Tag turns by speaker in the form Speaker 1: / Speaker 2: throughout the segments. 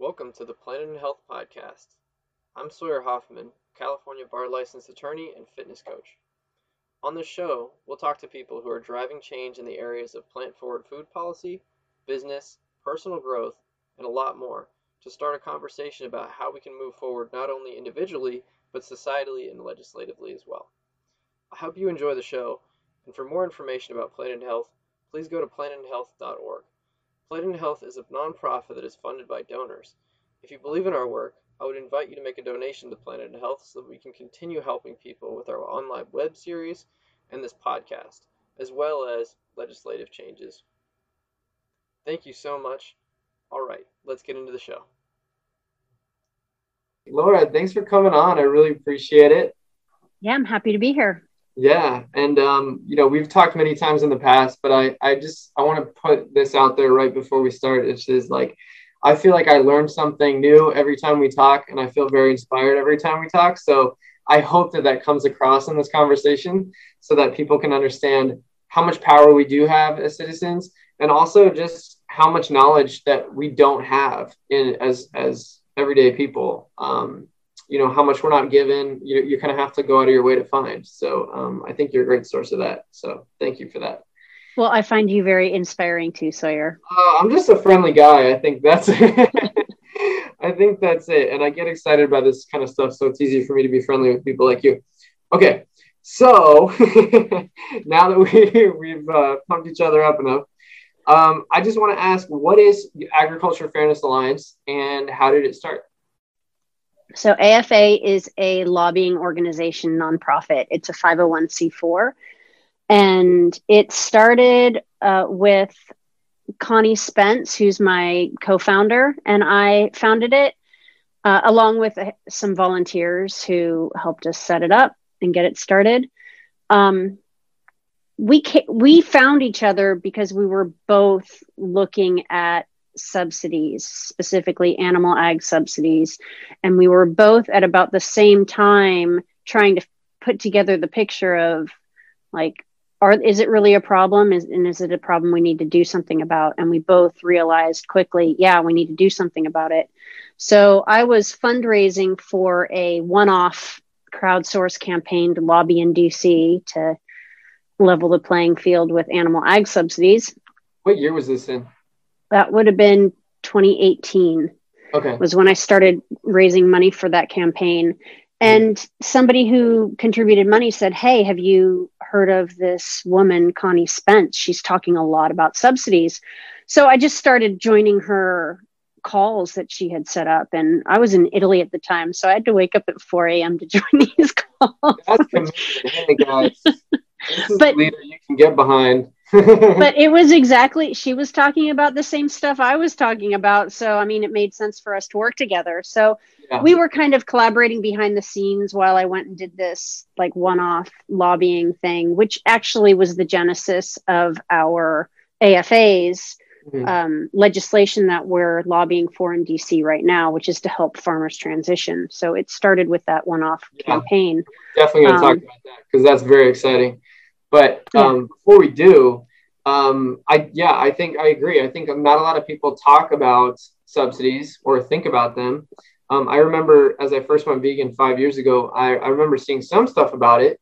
Speaker 1: Welcome to the Planet and Health Podcast. I'm Sawyer Hoffman, California bar licensed attorney and fitness coach. On this show, we'll talk to people who are driving change in the areas of plant forward food policy, business, personal growth, and a lot more to start a conversation about how we can move forward not only individually, but societally and legislatively as well. I hope you enjoy the show, and for more information about Planet and Health, please go to planetandhealth.org. Planet Health is a nonprofit that is funded by donors. If you believe in our work, I would invite you to make a donation to Planet Health so that we can continue helping people with our online web series and this podcast, as well as legislative changes. Thank you so much. All right, let's get into the show. Laura, thanks for coming on. I really appreciate it.
Speaker 2: Yeah, I'm happy to be here.
Speaker 1: Yeah, and um, you know we've talked many times in the past, but I I just I want to put this out there right before we start. It's just like I feel like I learn something new every time we talk, and I feel very inspired every time we talk. So I hope that that comes across in this conversation, so that people can understand how much power we do have as citizens, and also just how much knowledge that we don't have in as as everyday people. Um, you know how much we're not given you, you kind of have to go out of your way to find. So um, i think you're a great source of that. So thank you for that.
Speaker 2: Well i find you very inspiring too sawyer.
Speaker 1: Uh, i'm just a friendly guy. I think that's i think that's it. And i get excited by this kind of stuff so it's easy for me to be friendly with people like you. Okay so now that we, we've uh, pumped each other up enough um, i just want to ask what is agriculture fairness alliance and how did it start
Speaker 2: so AFA is a lobbying organization, nonprofit. It's a 501c4. And it started uh, with Connie Spence, who's my co founder, and I founded it uh, along with uh, some volunteers who helped us set it up and get it started. Um, we ca- we found each other because we were both looking at subsidies, specifically animal ag subsidies. And we were both at about the same time trying to put together the picture of like, are, is it really a problem? Is, and is it a problem we need to do something about? And we both realized quickly, yeah, we need to do something about it. So I was fundraising for a one off crowdsource campaign to lobby in DC to level the playing field with animal ag subsidies.
Speaker 1: What year was this in?
Speaker 2: That would have been 2018
Speaker 1: okay.
Speaker 2: was when i started raising money for that campaign. And somebody who contributed money said hey have you heard of this woman connie spence? She's talking a lot about subsidies. So i just started joining her calls that she had set up and i was in italy at the time so i had to wake up at 4 a.m to join these calls.
Speaker 1: That's hey guys. This is but, leader you can get behind
Speaker 2: but it was exactly she was talking about the same stuff I was talking about. So I mean, it made sense for us to work together. So yeah. we were kind of collaborating behind the scenes while I went and did this like one-off lobbying thing, which actually was the genesis of our AFA's mm-hmm. um, legislation that we're lobbying for in DC right now, which is to help farmers transition. So it started with that one-off yeah. campaign.
Speaker 1: Definitely going to um, talk about that because that's very exciting. But um, before we do, um, I yeah, I think I agree. I think not a lot of people talk about subsidies or think about them. Um, I remember as I first went vegan five years ago, I, I remember seeing some stuff about it,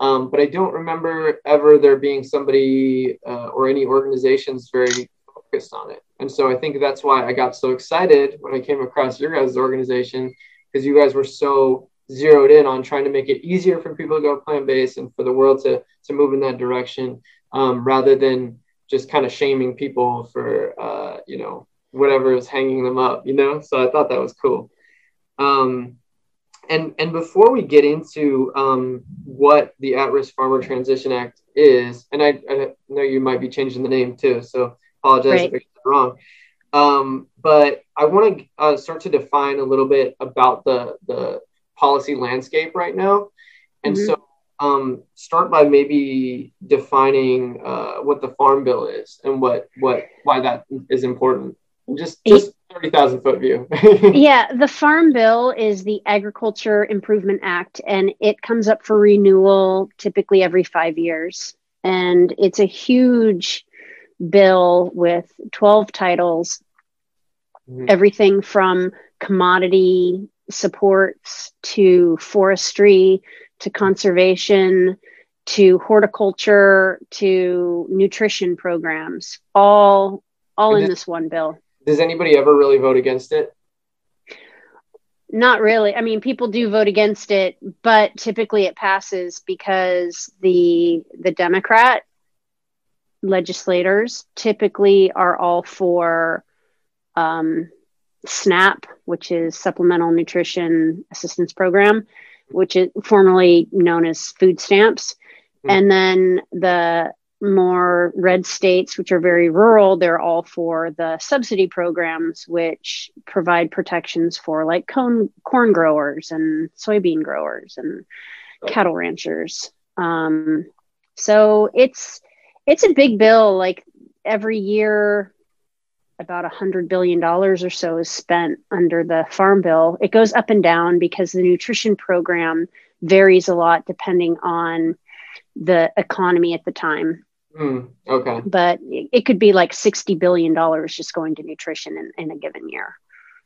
Speaker 1: um, but I don't remember ever there being somebody uh, or any organizations very focused on it. And so I think that's why I got so excited when I came across your guys' organization because you guys were so zeroed in on trying to make it easier for people to go plant based and for the world to to move in that direction um, rather than just kind of shaming people for uh, you know whatever is hanging them up you know? So i thought that was cool. Um, and and before we get into um, what the at-risk farmer transition act is and I, I, know you might be changing the name too so apologize right. if i get it wrong. Um, but i want to uh, start to define a little bit about the the policy landscape right now. And mm-hmm. so um, start by maybe defining uh, what the farm bill is and what what why that is important. Just just thirty thousand foot view.
Speaker 2: yeah, the farm bill is the Agriculture Improvement Act, and it comes up for renewal typically every five years. And it's a huge bill with twelve titles mm-hmm. everything from commodity supports to forestry to conservation to horticulture to nutrition programs all all in this one bill.
Speaker 1: Does anybody ever really vote against it?
Speaker 2: Not really. I mean people do vote against it but typically it passes because the the democrat legislators typically are all for um, SNAP, which is Supplemental Nutrition Assistance Program, which is formerly known as food stamps. Mm-hmm. And then the more red states, which are very rural, they're all for the subsidy programs, which provide protections for like corn, corn growers and soybean growers and cattle ranchers. Um, so it's it's a big bill. Like every year, about a hundred billion dollars or so is spent under the farm bill. It goes up and down because the nutrition program varies a lot depending on the economy at the time.
Speaker 1: Mm, okay.
Speaker 2: But it could be like $60 billion just going to nutrition in, in a given year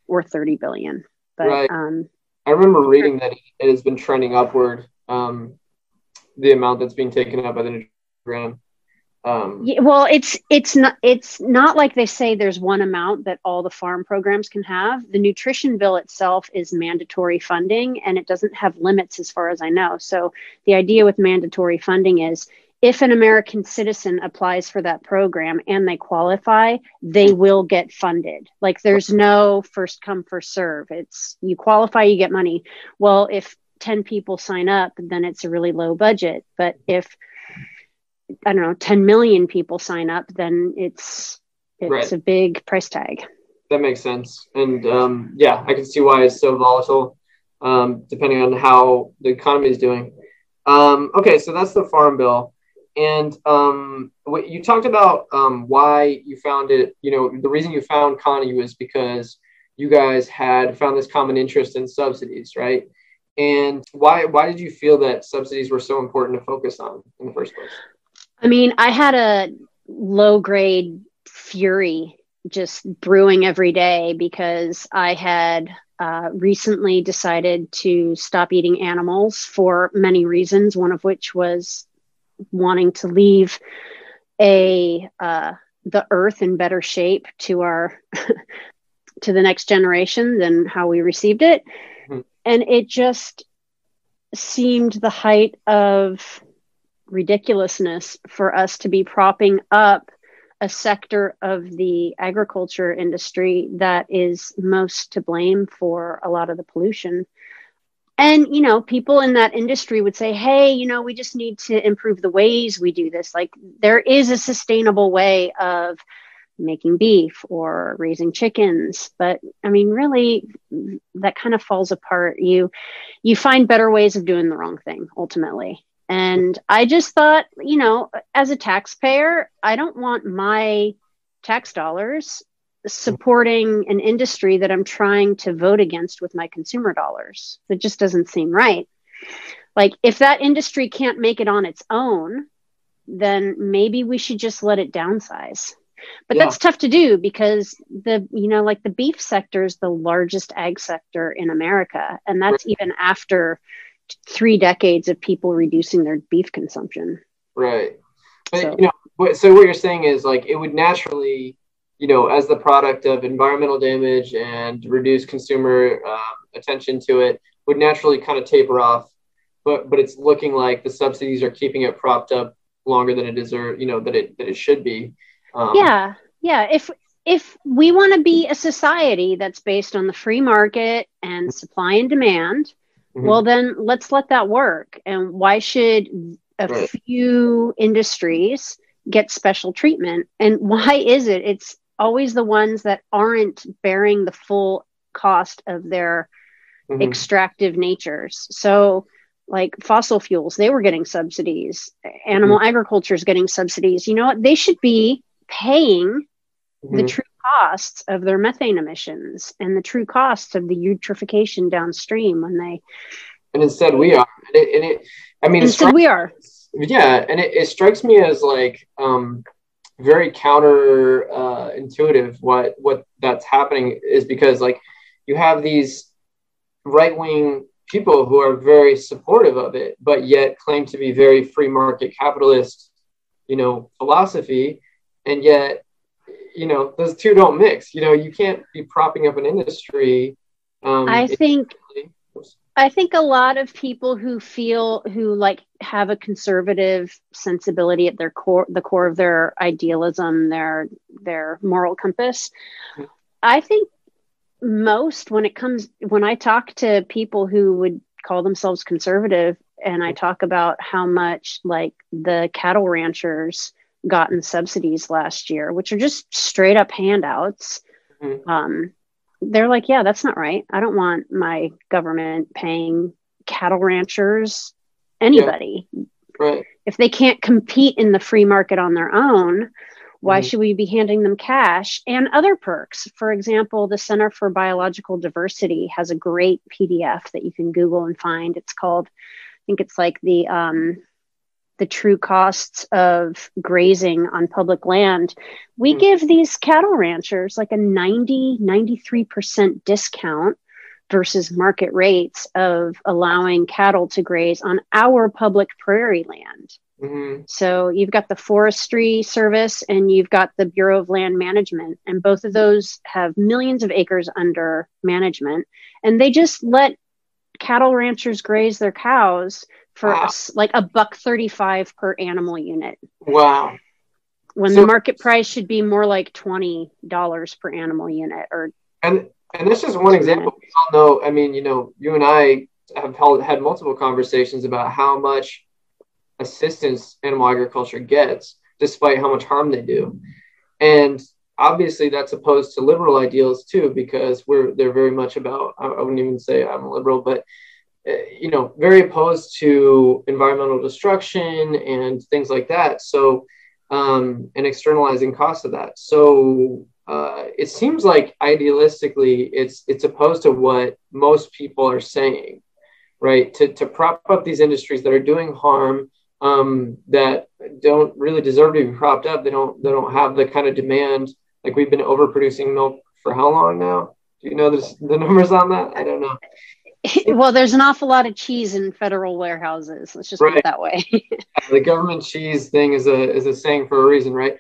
Speaker 2: or 30 billion. But right. um,
Speaker 1: I remember reading that it has been trending upward, um, the amount that's being taken up by the nutrition program.
Speaker 2: Um, yeah, well, it's it's not it's not like they say there's one amount that all the farm programs can have. The nutrition bill itself is mandatory funding, and it doesn't have limits as far as I know. So the idea with mandatory funding is if an American citizen applies for that program and they qualify, they will get funded. Like there's no first come first serve. It's you qualify, you get money. Well, if 10 people sign up, then it's a really low budget. But if I don't know, 10 million people sign up, then it's it's right. a big price tag.
Speaker 1: That makes sense. And um, yeah, I can see why it's so volatile, um, depending on how the economy is doing. Um, okay, so that's the farm bill. And um, what you talked about um, why you found it, you know, the reason you found Connie was because you guys had found this common interest in subsidies, right? And why why did you feel that subsidies were so important to focus on in the first place?
Speaker 2: I mean, I had a low grade fury just brewing every day because I had uh, recently decided to stop eating animals for many reasons, one of which was wanting to leave a uh, the earth in better shape to our to the next generation than how we received it mm-hmm. and it just seemed the height of ridiculousness for us to be propping up a sector of the agriculture industry that is most to blame for a lot of the pollution. And, you know, people in that industry would say, hey, you know, we just need to improve the ways we do this. Like, there is a sustainable way of making beef or raising chickens but i mean really that kind of falls apart you you find better ways of doing the wrong thing ultimately and I just thought, you know, as a taxpayer, I don't want my tax dollars supporting an industry that I'm trying to vote against with my consumer dollars. That just doesn't seem right. Like, if that industry can't make it on its own, then maybe we should just let it downsize. But yeah. that's tough to do because the, you know, like the beef sector is the largest ag sector in America. And that's even after three decades of people reducing their beef consumption.
Speaker 1: Right. But, so. you know, so what you're saying is like it would naturally, you know, as the product of environmental damage and reduced consumer um, attention to it, would naturally kind of taper off. But but it's looking like the subsidies are keeping it propped up longer than it deserves, you know, that it that it should be.
Speaker 2: Um, yeah, yeah. If if we want to be a society that's based on the free market and supply and demand, Mm-hmm. Well, then let's let that work. And why should a right. few industries get special treatment? And why is it? It's always the ones that aren't bearing the full cost of their mm-hmm. extractive natures. So, like fossil fuels, they were getting subsidies. Animal mm-hmm. agriculture is getting subsidies. You know what? They should be paying the mm-hmm. true costs of their methane emissions and the true costs of the eutrophication downstream when they
Speaker 1: and instead we are. And it, and it i mean
Speaker 2: instead we are.
Speaker 1: yeah and it, it strikes me as like um very counter uh, intuitive what what that's happening is because like you have these right wing people who are very supportive of it, but yet claim to be very free market capitalist, you know, philosophy, and yet you know those two don't mix. You know, you can't be propping up an industry.
Speaker 2: Um, I think. I think a lot of people who feel who like have a conservative sensibility at their core, the core of their idealism, their their moral compass. Mm-hmm. I think most when it comes when I talk to people who would call themselves conservative and I talk about how much like the cattle ranchers gotten subsidies last year, which are just straight up handouts. Mm-hmm. Um, they're like, yeah, that's not right. I don't want my government paying cattle ranchers, anybody.
Speaker 1: Yeah. Right.
Speaker 2: If they can't compete in the free market on their own, why mm-hmm. should we be handing them cash and other perks? For example, the Center for Biological Diversity has a great PDF that you can Google and find. It's called, I think it's like the um, the true costs of grazing on public land, we mm. give these cattle ranchers like a 90, 93% discount versus market rates of allowing cattle to graze on our public prairie land. Mm-hmm. So you've got the Forestry Service and you've got the Bureau of Land Management, and both of those have millions of acres under management. And they just let cattle ranchers graze their cows for wow. like a buck 35 per animal unit.
Speaker 1: Wow.
Speaker 2: When so, the market price should be more like $20 per animal unit or
Speaker 1: and and this is one example we all know i mean you know you and i have held, had multiple conversations about how much assistance animal agriculture gets despite how much harm they do and obviously that's opposed to liberal ideals too because we're they're very much about i wouldn't even say i'm a liberal but uh, you know, very opposed to environmental destruction and things like that. So, um, and externalizing costs of that. So, uh, it seems like idealistically, it's it's opposed to what most people are saying, right? To to prop up these industries that are doing harm, um, that don't really deserve to be propped up. They don't they don't have the kind of demand. Like we've been overproducing milk for how long now? Do you know the, the numbers on that? I don't know.
Speaker 2: well, there's an awful lot of cheese in federal warehouses. Let's just right. put it that way.
Speaker 1: the government cheese thing is a is a saying for a reason, right?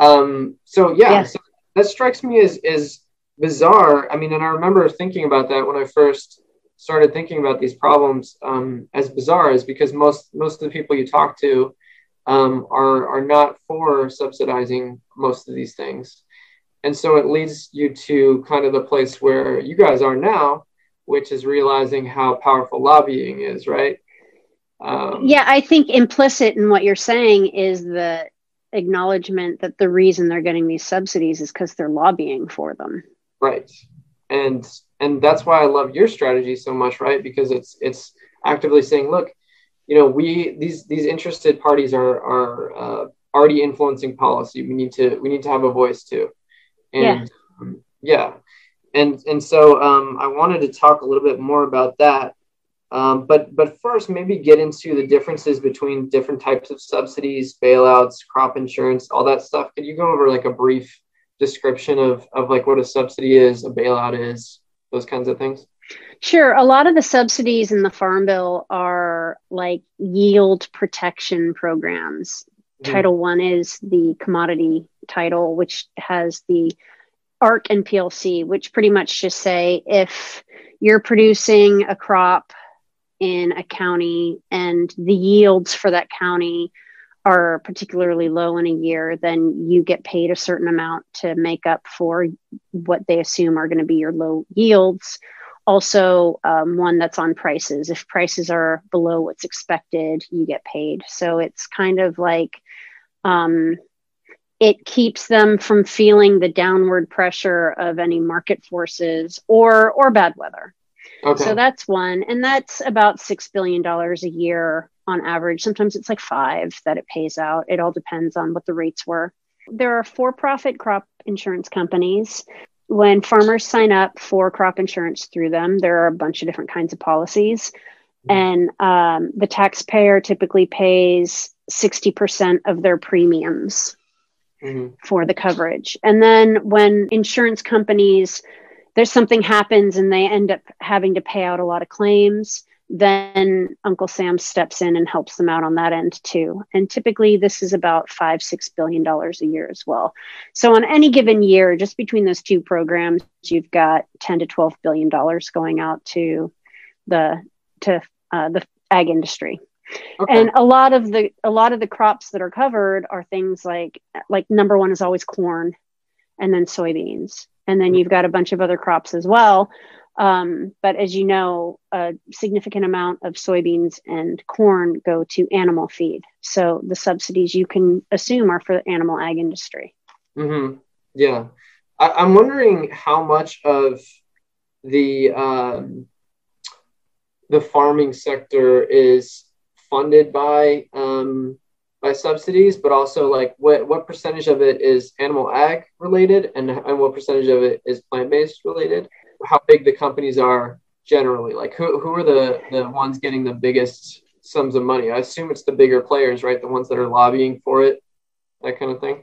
Speaker 1: Um, so yeah, yeah. So that strikes me as as bizarre. I mean, and I remember thinking about that when I first started thinking about these problems um, as bizarre, is because most most of the people you talk to um, are are not for subsidizing most of these things, and so it leads you to kind of the place where you guys are now which is realizing how powerful lobbying is, right?
Speaker 2: Um, yeah, I think implicit in what you're saying is the acknowledgement that the reason they're getting these subsidies is because they're lobbying for them.
Speaker 1: Right, and and that's why I love your strategy so much, right? Because it's it's actively saying, look, you know, we these these interested parties are are uh, already influencing policy. We need to we need to have a voice too, and yeah. Yeah and and so um, I wanted to talk a little bit more about that. Um, but but first, maybe get into the differences between different types of subsidies, bailouts, crop insurance, all that stuff. Could you go over like a brief description of of like what a subsidy is, a bailout is, those kinds of things?
Speaker 2: Sure. A lot of the subsidies in the Farm Bill are like yield protection programs. Mm-hmm. Title One is the commodity title, which has the ARC and PLC, which pretty much just say if you're producing a crop in a county and the yields for that county are particularly low in a year, then you get paid a certain amount to make up for what they assume are going to be your low yields. Also, um, one that's on prices. If prices are below what's expected, you get paid. So it's kind of like um, it keeps them from feeling the downward pressure of any market forces or or bad weather. Okay. So that's one, and that's about six billion dollars a year on average. Sometimes it's like five that it pays out. It all depends on what the rates were. There are for-profit crop insurance companies. When farmers sign up for crop insurance through them, there are a bunch of different kinds of policies, and um, the taxpayer typically pays sixty percent of their premiums mm-hmm. for the coverage. And then when insurance companies, there's something happens and they end up having to pay out a lot of claims, then Uncle Sam steps in and helps them out on that end too. And typically, this is about five, six billion dollars a year as well. So, on any given year, just between those two programs, you've got 10 to 12 billion dollars going out to the to uh, the ag industry. Okay. And a lot of the a lot of the crops that are covered are things like like number one is always corn, and then soybeans, and then mm-hmm. you've got a bunch of other crops as well um, but as you know, a significant amount of soybeans and corn go to animal feed. So the subsidies you can assume are for the animal ag industry.
Speaker 1: Mm-hmm. Yeah. I- am wondering how much of the um, the farming sector is funded by um, by subsidies, but also like what what percentage of it is animal ag related, and and what percentage of it is plant based related how big the companies are generally. Like who who are the the ones getting the biggest sums of money? I assume it's the bigger players, right? The ones that are lobbying for it, that kind of thing.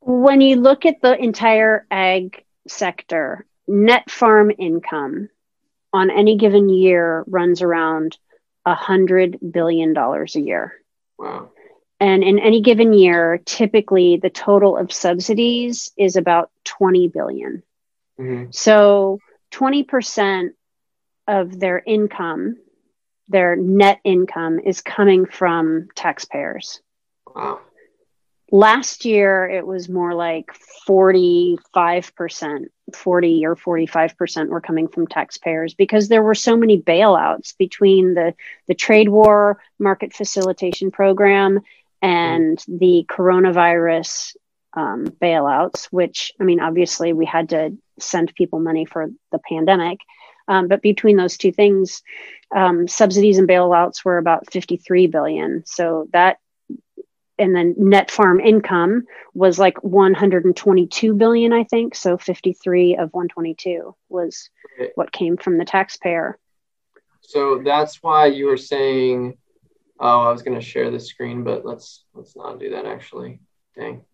Speaker 2: When you look at the entire ag sector, net farm income on any given year runs around a hundred billion dollars a year.
Speaker 1: Wow.
Speaker 2: And in any given year, typically the total of subsidies is about 20 billion. Mm-hmm. So 20% of their income, their net income, is coming from taxpayers.
Speaker 1: Wow.
Speaker 2: Last year, it was more like 45%, 40 or 45% were coming from taxpayers because there were so many bailouts between the, the trade war market facilitation program and the coronavirus um, bailouts, which I mean, obviously, we had to send people money for the pandemic. Um, but between those two things, um, subsidies and bailouts were about 53 billion. So that, and then net farm income was like 122 billion, I think. So 53 of 122 was what came from the taxpayer.
Speaker 1: So that's why you were saying, oh, I was going to share the screen, but let's let's not do that actually. Dang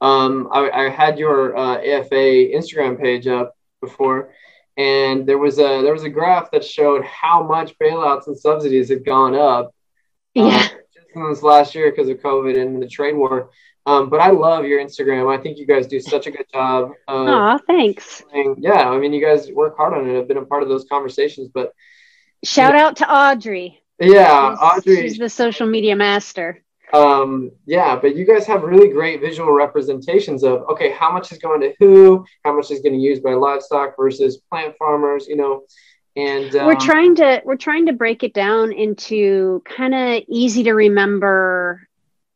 Speaker 1: um, I, I, had your uh, AFA Instagram page up before, and there was a there was a graph that showed how much bailouts and subsidies had gone up.
Speaker 2: Yeah.
Speaker 1: Uh, this last year because of COVID and the trade war. Um, but I love your Instagram. I think you guys do such a good job.
Speaker 2: Oh, thanks.
Speaker 1: Yeah, I mean, you guys work hard on it. I've been a part of those conversations. But
Speaker 2: shout out to Audrey.
Speaker 1: Yeah,
Speaker 2: she's,
Speaker 1: Audrey.
Speaker 2: She's the social media master
Speaker 1: um yeah but you guys have really great visual representations of okay how much is going to who how much is getting used by livestock versus plant farmers you know and
Speaker 2: um, we're trying to we're trying to break it down into kind of easy to remember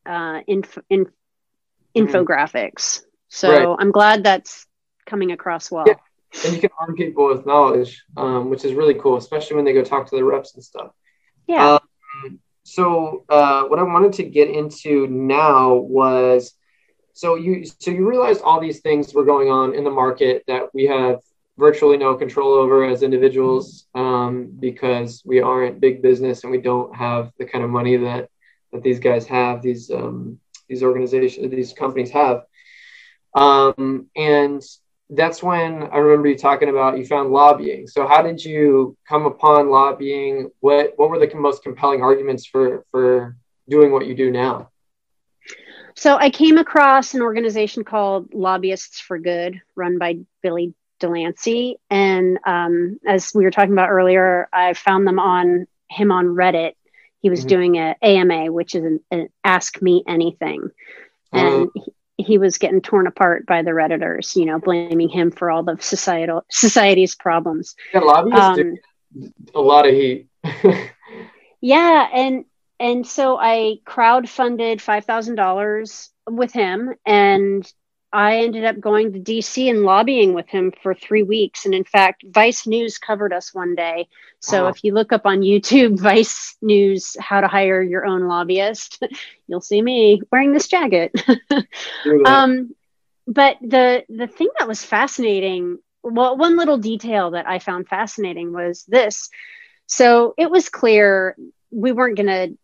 Speaker 2: uh inf- in, mm-hmm. infographics so right. i'm glad that's coming across well yeah.
Speaker 1: and you can arm people with knowledge um, which is really cool especially when they go talk to the reps and stuff
Speaker 2: yeah
Speaker 1: um, so uh, what I wanted to get into now was so you so you realized all these things were going on in the market that we have virtually no control over as individuals um, because we aren't big business and we don't have the kind of money that that these guys have these um, these organizations these companies have um, and that's when I remember you talking about you found lobbying. So how did you come upon lobbying? What what were the most compelling arguments for for doing what you do now?
Speaker 2: So I came across an organization called Lobbyists for Good, run by Billy Delancey, and um, as we were talking about earlier, I found them on him on Reddit. He was mm-hmm. doing a AMA, which is an, an Ask Me Anything, and uh, he was getting torn apart by the redditors you know blaming him for all the societal society's problems.
Speaker 1: Yeah, um, a lot of heat.
Speaker 2: Yeah and and so i crowdfunded $5000 with him and I ended up going to DC and lobbying with him for three weeks. And in fact, Vice News covered us one day. So wow. if you look up on YouTube, Vice News, how to hire your own lobbyist, you'll see me wearing this jacket. um, but the the thing that was fascinating, well, one little detail that I found fascinating was this. So it was clear we weren't going to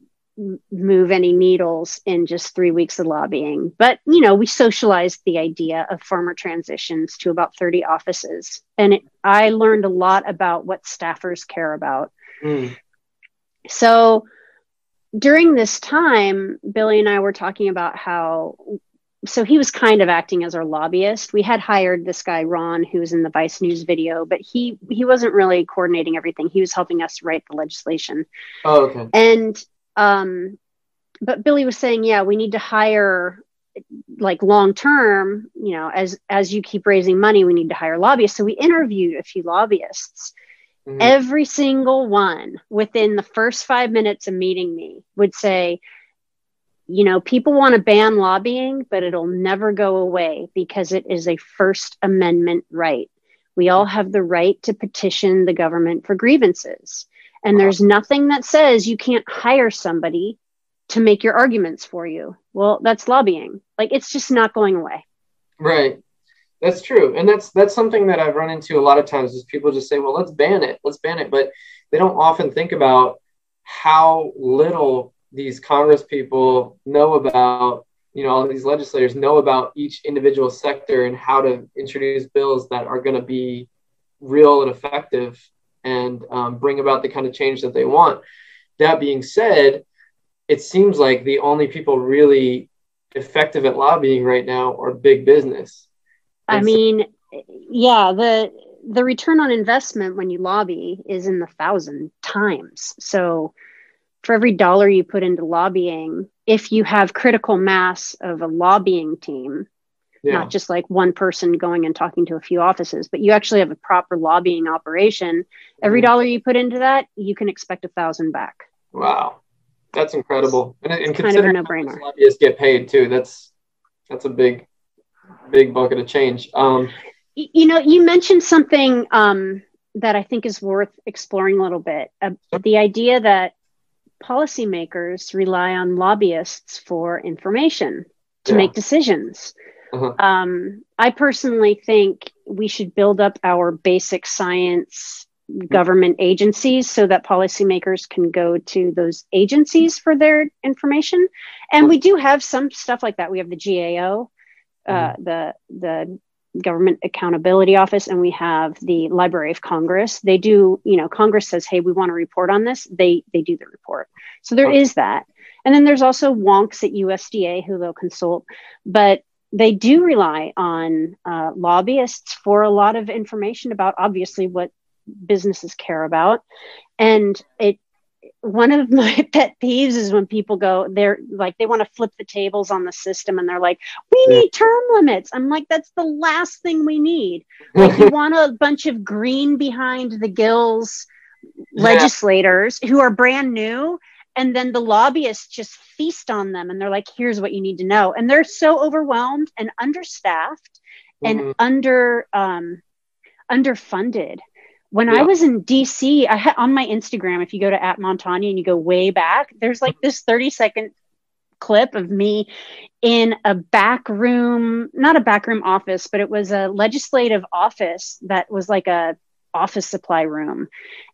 Speaker 2: move any needles in just three weeks of lobbying. But, you know, we socialized the idea of farmer transitions to about 30 offices. And it, I learned a lot about what staffers care about. Mm. So during this time, Billy and I were talking about how so he was kind of acting as our lobbyist. We had hired this guy Ron, who was in the Vice News video, but he he wasn't really coordinating everything. He was helping us write the legislation.
Speaker 1: Oh, okay.
Speaker 2: And um, but Billy was saying, yeah, we need to hire like long term. You know, as as you keep raising money, we need to hire lobbyists. So we interviewed a few lobbyists. Mm-hmm. Every single one within the first five minutes of meeting me would say, you know, people want to ban lobbying, but it'll never go away because it is a First Amendment right. We all have the right to petition the government for grievances. And there's nothing that says you can't hire somebody to make your arguments for you. Well, that's lobbying. Like it's just not going away.
Speaker 1: Right. That's true. And that's that's something that I've run into a lot of times is people just say, "Well, let's ban it. Let's ban it." But they don't often think about how little these Congress people know about, you know, all these legislators know about each individual sector and how to introduce bills that are going to be real and effective and um, bring about the kind of change that they want. That being said, it seems like the only people really effective at lobbying right now are big business.
Speaker 2: And I mean, so- yeah, the the return on investment when you lobby is in the thousand times. So for every dollar you put into lobbying, if you have critical mass of a lobbying team, yeah. not just like one person going and talking to a few offices, but you actually have a proper lobbying operation, every mm-hmm. dollar you put into that, you can expect a thousand back.
Speaker 1: Wow. That's incredible. And, and kind of a no-brainer. Lobbyists get paid too. That's that's a big, big bucket of change. Um,
Speaker 2: you know, you mentioned something um, that I think is worth exploring a little bit. Uh, the idea that policymakers rely on lobbyists for information to yeah. make decisions. Uh-huh. Um, I personally think we should build up our basic science government agencies so that policymakers can go to those agencies for their information. And we do have some stuff like that. We have the GAO, uh, mm-hmm. the the government accountability office and we have the library of congress they do you know congress says hey we want to report on this they they do the report so there okay. is that and then there's also wonks at usda who they'll consult but they do rely on uh, lobbyists for a lot of information about obviously what businesses care about. And it one of my pet peeves is when people go they're like they want to flip the tables on the system and they're like we need term limits. I'm like that's the last thing we need. Like you want a bunch of green behind the gills yeah. legislators who are brand new and then the lobbyists just feast on them and they're like here's what you need to know and they're so overwhelmed and understaffed mm-hmm. and under um underfunded when yeah. I was in DC, I had on my Instagram, if you go to at Montonye and you go way back, there's like this 30 second clip of me in a back room, not a back room office, but it was a legislative office that was like a office supply room.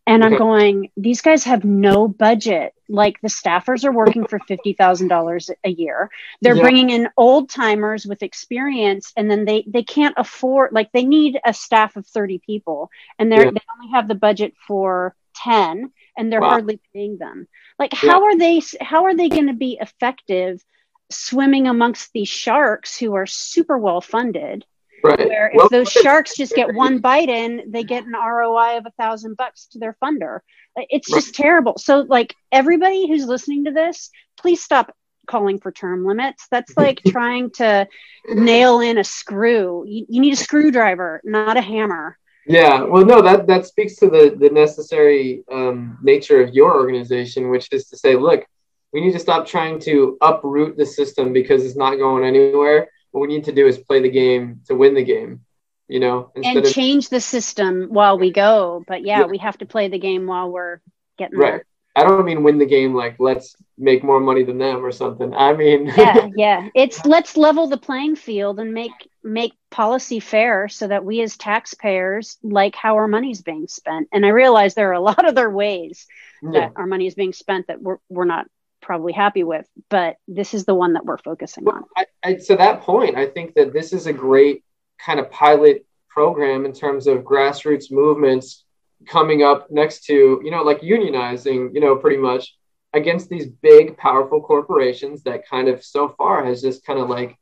Speaker 2: And I'm mm-hmm. going, these guys have no budget. Like the staffers are working for $50,000 a year. They're yeah. bringing in old timers with experience and then they they can't afford like they need a staff of 30 people and they're yeah. they only have the budget for 10 and they're wow. hardly paying them. Like how yeah. are they how are they going to be effective swimming amongst these sharks who are super well funded? Right. Where if well, those sharks just get one bite in, they get an ROI of a thousand bucks to their funder. It's just terrible. So, like everybody who's listening to this, please stop calling for term limits. That's like trying to nail in a screw. You, you need a screwdriver, not a hammer.
Speaker 1: Yeah, well, no, that that speaks to the the necessary um, nature of your organization, which is to say, look, we need to stop trying to uproot the system because it's not going anywhere what we need to do is play the game to win the game you know
Speaker 2: and of, change the system while we go. But yeah, yeah, we have to play the game while we're getting right. there.
Speaker 1: i don't mean win the game like let's make more money than them or something. I mean
Speaker 2: yeah yeah. It's let's level the playing field and make make policy fair so that we as taxpayers like how our money is being spent. And i realize there are a lot of other ways yeah. that our money is being spent that we're, we're not probably happy with, but this is the one that we're focusing well, on.
Speaker 1: I, I, to that point, I think that this is a great kind of pilot program in terms of grassroots movements coming up next to, you know, like unionizing, you know, pretty much against these big, powerful corporations that kind of so far has just kind of like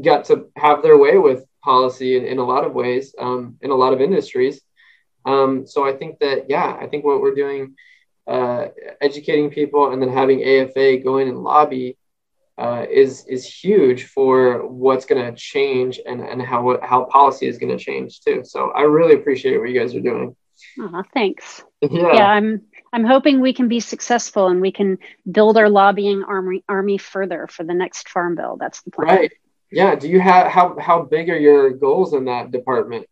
Speaker 1: got to have their way with policy in, in a lot of ways, um, in a lot of industries. Um, so I think that, yeah, I think what we're doing, uh, educating people and then having AFA go in and lobby uh, is is huge for what's going to change and, and how how policy is going to change too. So I really appreciate what you guys are doing.
Speaker 2: Oh, thanks. Yeah. yeah, I'm I'm hoping we can be successful and we can build our lobbying army army further for the next farm bill. That's the plan.
Speaker 1: Right. Yeah. Do you have how how big are your goals in that department?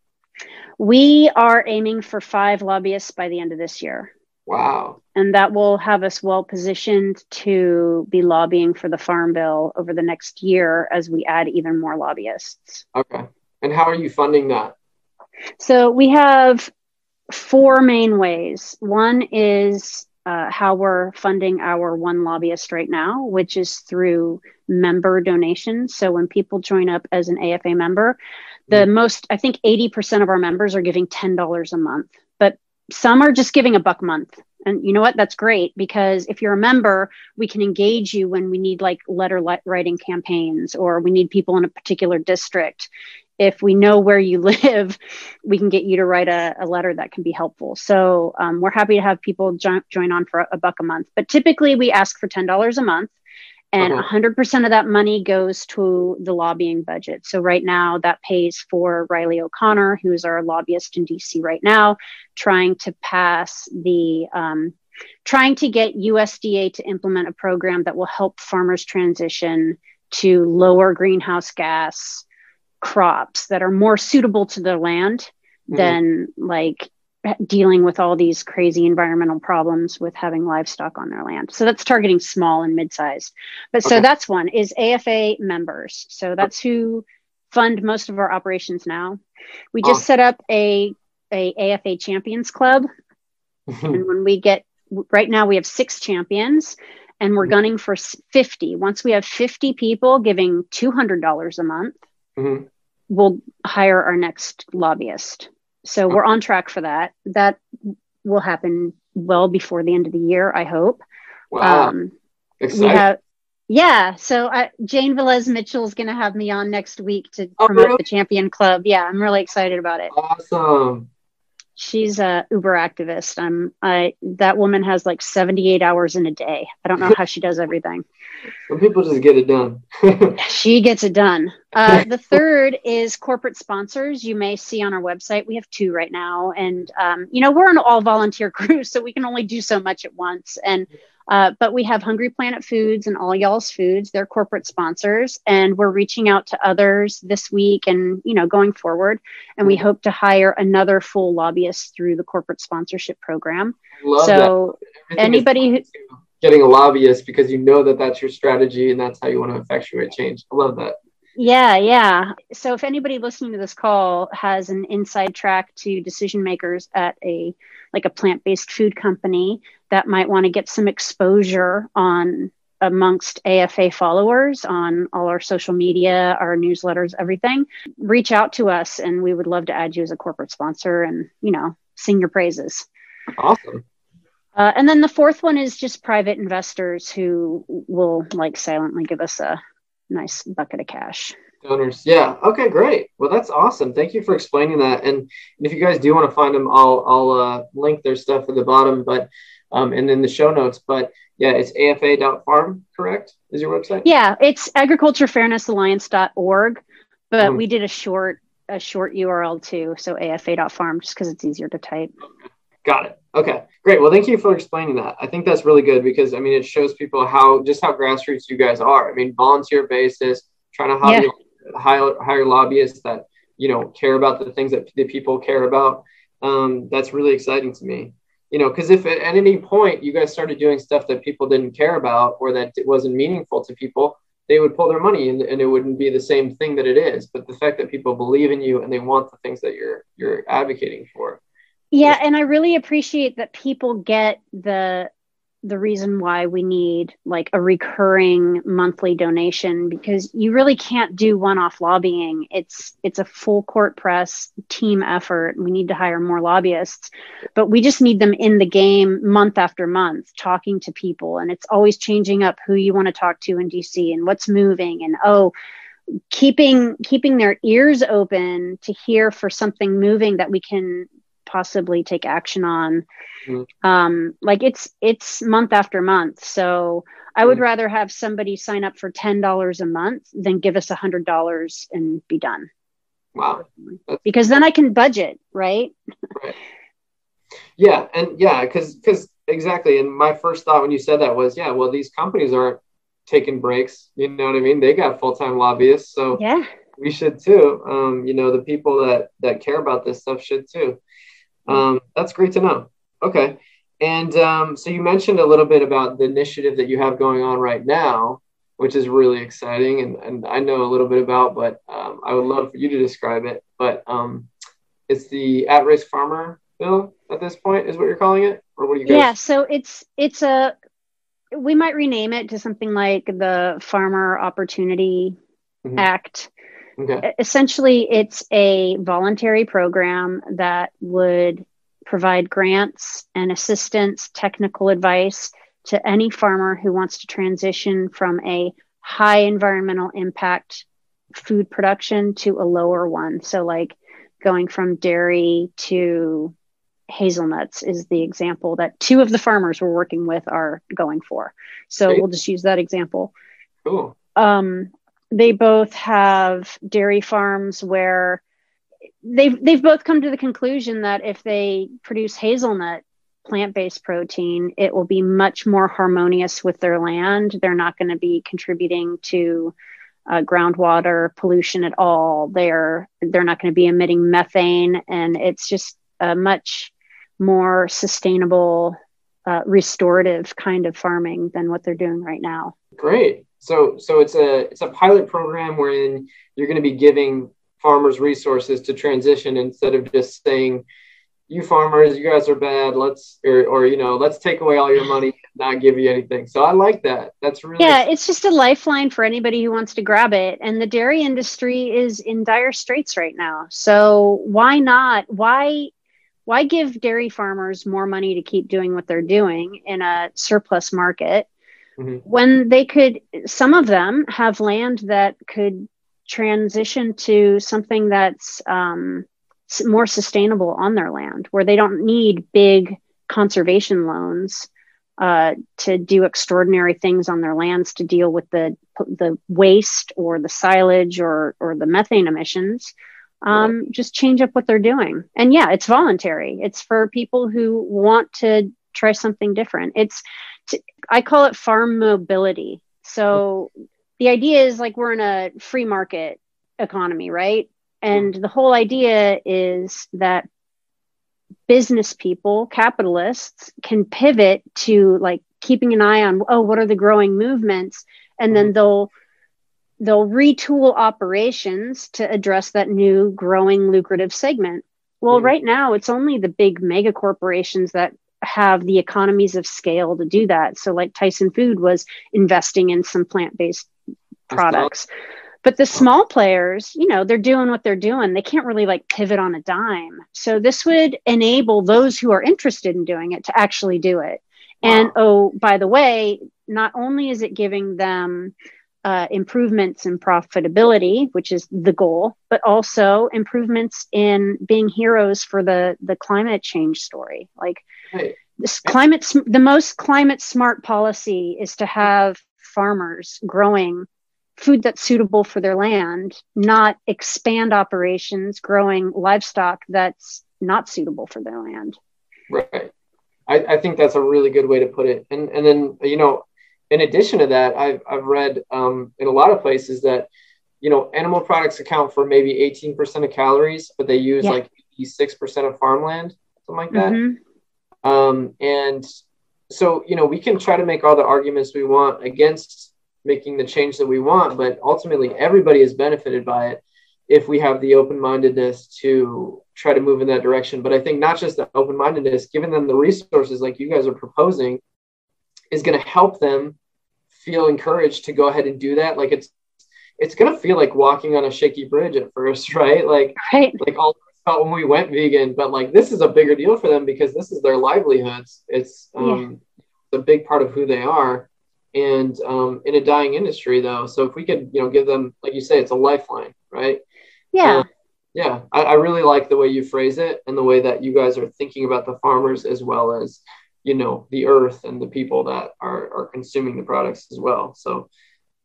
Speaker 2: We are aiming for five lobbyists by the end of this year.
Speaker 1: Wow.
Speaker 2: And that will have us well positioned to be lobbying for the farm bill over the next year as we add even more lobbyists.
Speaker 1: Okay. And how are you funding that?
Speaker 2: So we have four main ways. One is uh, how we're funding our one lobbyist right now, which is through member donations. So when people join up as an AFA member, the mm-hmm. most, I think 80% of our members are giving $10 a month some are just giving a buck a month. And you know what? That's great because if you're a member we can engage you when we need like letter writing campaigns or we need people in a particular district. If we know where you live we can get you to write a, a letter that can be helpful. So um, we're happy to have people jo- join on for a, a buck a month. But typically we ask for $10 a month and uh-huh. 100% of that money goes to the lobbying budget. So right now that pays for Riley O'Connor, who is our lobbyist in DC right now, trying to pass the um, trying to get USDA to implement a program that will help farmers transition to lower greenhouse gas crops that are more suitable to their land mm-hmm. than like dealing with all these crazy environmental problems with having livestock on their land. So that's targeting small and mid-sized. But okay. so that's one is AFA members. So that's who fund most of our operations now. We just oh. set up a a AFA Champions Club. and when we get right now we have 6 champions and we're mm-hmm. gunning for 50. Once we have 50 people giving $200 a month, mm-hmm. we'll hire our next lobbyist. So we're on track for that. That will happen well before the end of the year, I hope.
Speaker 1: Wow. Um,
Speaker 2: we have, yeah. So I, Jane Velez Mitchell is going to have me on next week to oh, promote really? the Champion Club. Yeah, I'm really excited about it.
Speaker 1: Awesome
Speaker 2: she's a uber activist i'm i that woman has like 78 hours in a day i don't know how she does everything
Speaker 1: some people just get it done
Speaker 2: she gets it done uh, the third is corporate sponsors you may see on our website we have two right now and um, you know we're an all volunteer crew so we can only do so much at once and uh, but we have Hungry Planet Foods and All Y'all's Foods. They're corporate sponsors, and we're reaching out to others this week and you know going forward. And we hope to hire another full lobbyist through the corporate sponsorship program. so anybody who
Speaker 1: getting a lobbyist because you know that that's your strategy and that's how you want to effectuate change. I love that.
Speaker 2: Yeah, yeah. So if anybody listening to this call has an inside track to decision makers at a like a plant-based food company that might want to get some exposure on amongst AFA followers on all our social media, our newsletters, everything, reach out to us and we would love to add you as a corporate sponsor and, you know, sing your praises.
Speaker 1: Awesome.
Speaker 2: Uh, and then the fourth one is just private investors who will like silently give us a nice bucket of cash.
Speaker 1: Donors. Yeah. Okay, great. Well, that's awesome. Thank you for explaining that. And if you guys do want to find them, I'll, I'll uh, link their stuff at the bottom. But um, and in the show notes. But yeah, it's afa.farm, correct? Is your website?
Speaker 2: Yeah, it's agriculturefairnessalliance.org. But mm. we did a short a short URL too, so afa.farm, just because it's easier to type.
Speaker 1: Got it. Okay, great. Well, thank you for explaining that. I think that's really good because I mean it shows people how just how grassroots you guys are. I mean, volunteer basis, trying to hire, yeah. hire, hire lobbyists that you know care about the things that the people care about. Um, that's really exciting to me you know, because if at, any point you guys started doing stuff that people didn't care about or that it wasn't meaningful to people, they would pull their money and, and it wouldn't be the same thing that it is. But the fact that people believe in you and they want the things that you're you're advocating for.
Speaker 2: Yeah, and I really appreciate that people get the the reason why we need like a recurring monthly donation because you really can't do one-off lobbying. It's it's a full court press team effort. We need to hire more lobbyists but we just need them in the game month after month talking to people and it's always changing up who you want to talk to in DC and what's moving and oh keeping keeping their ears open to hear for something moving that we can possibly take action on. Mm-hmm. um, like it's it's month after month. So i would mm-hmm. rather have somebody sign up for $10 a month than give us $100 and be done.
Speaker 1: Wow.
Speaker 2: Because then i can budget right, right.
Speaker 1: yeah and yeah because because exactly and my first thought when you said that was yeah well these companies aren't taking breaks you know what i mean? They got full-time lobbyists so
Speaker 2: yeah.
Speaker 1: we should too. Um, you know the people that that care about this stuff should too um, that's great to know. Okay. And um, so you mentioned a little bit about the initiative that you have going on right now, which is really exciting. And, and I know a little bit about, but um, I would love for you to describe it. But um, it's the at risk farmer bill at this point, is what you're calling it? Or what do you guys?
Speaker 2: Yeah. So it's, it's a, we might rename it to something like the Farmer Opportunity mm-hmm. Act. Okay. Essentially, it's a voluntary program that would provide grants and assistance, technical advice to any farmer who wants to transition from a high environmental impact food production to a lower one. So, like going from dairy to hazelnuts is the example that two of the farmers we're working with are going for. So, Great. we'll just use that example.
Speaker 1: Cool.
Speaker 2: Um, they both have dairy farms where they've they've both come to the conclusion that if they produce hazelnut plant-based protein it will be much more harmonious with their land. They're not going to be contributing to uh, groundwater pollution at all. They're they're not going to be emitting methane and it's just a much more sustainable uh, restorative kind of farming than what they're doing right now.
Speaker 1: Great so so it's a it's a pilot program wherein you're going to be giving farmers resources to transition instead of just saying you farmers you guys are bad. Let's or, or you know let's take away all your money not give you anything. So i like that. That's really
Speaker 2: yeah it's just a lifeline for anybody who wants to grab it. And the dairy industry is in dire straits right now. So why not why why give dairy farmers more money to keep doing what they're doing in a surplus market mm-hmm. when they could some of them have land that could transition to something that's um, more sustainable on their land where they don't need big conservation loans uh, to do extraordinary things on their lands to deal with the the waste or the silage or or the methane emissions. Um, right. Just change up what they're doing, and yeah, it's voluntary. It's for people who want to try something different. It's to, I call it farm mobility. So hmm. the idea is like we're in a free market economy, right? Hmm. And the whole idea is that business people, capitalists, can pivot to like keeping an eye on oh, what are the growing movements, and then hmm. they'll they'll retool operations to address that new growing lucrative segment. Well, mm-hmm. right now it's only the big mega corporations that have the economies of scale to do that. So, like Tyson Food was investing in some plant based products. But the small players, you know, they're doing what they're doing. They can't really like pivot on a dime. So, this would enable those who are interested in doing it to actually do it. And oh, by the way, not only is it giving them uh, improvements in profitability, which is the goal, but also improvements in being heroes for the the climate change story. Like this climate, the most climate smart policy is to have farmers growing food that's suitable for their land, not expand operations growing livestock that's not suitable for their land.
Speaker 1: Right. I, I think that's a really good way to put it. And and then you know in addition to that, I've, I've read um, in a lot of places that, you know, animal products account for maybe 18% of calories, but they use yeah. like 86% of farmland, something like that. Mm-hmm. Um, and so, you know, we can try to make all the arguments we want against making the change that we want, but ultimately everybody is benefited by it if we have the open mindedness to try to move in that direction. But I think not just the open mindedness, giving them the resources like you guys are proposing is going to help them feel encouraged to go ahead and do that. Like it's it's going to feel like walking on a shaky bridge at first, right? Like
Speaker 2: right.
Speaker 1: like all felt when we went vegan, but like this is a bigger deal for them because this is their livelihoods. It's um, yeah. a big part of who they are, and um, in a dying industry though. So if we could, you know, give them, like you say, it's a lifeline, right?
Speaker 2: Yeah. Um,
Speaker 1: yeah, I, I really like the way you phrase it and the way that you guys are thinking about the farmers as well as you know the earth and the people that are are consuming the products as well. So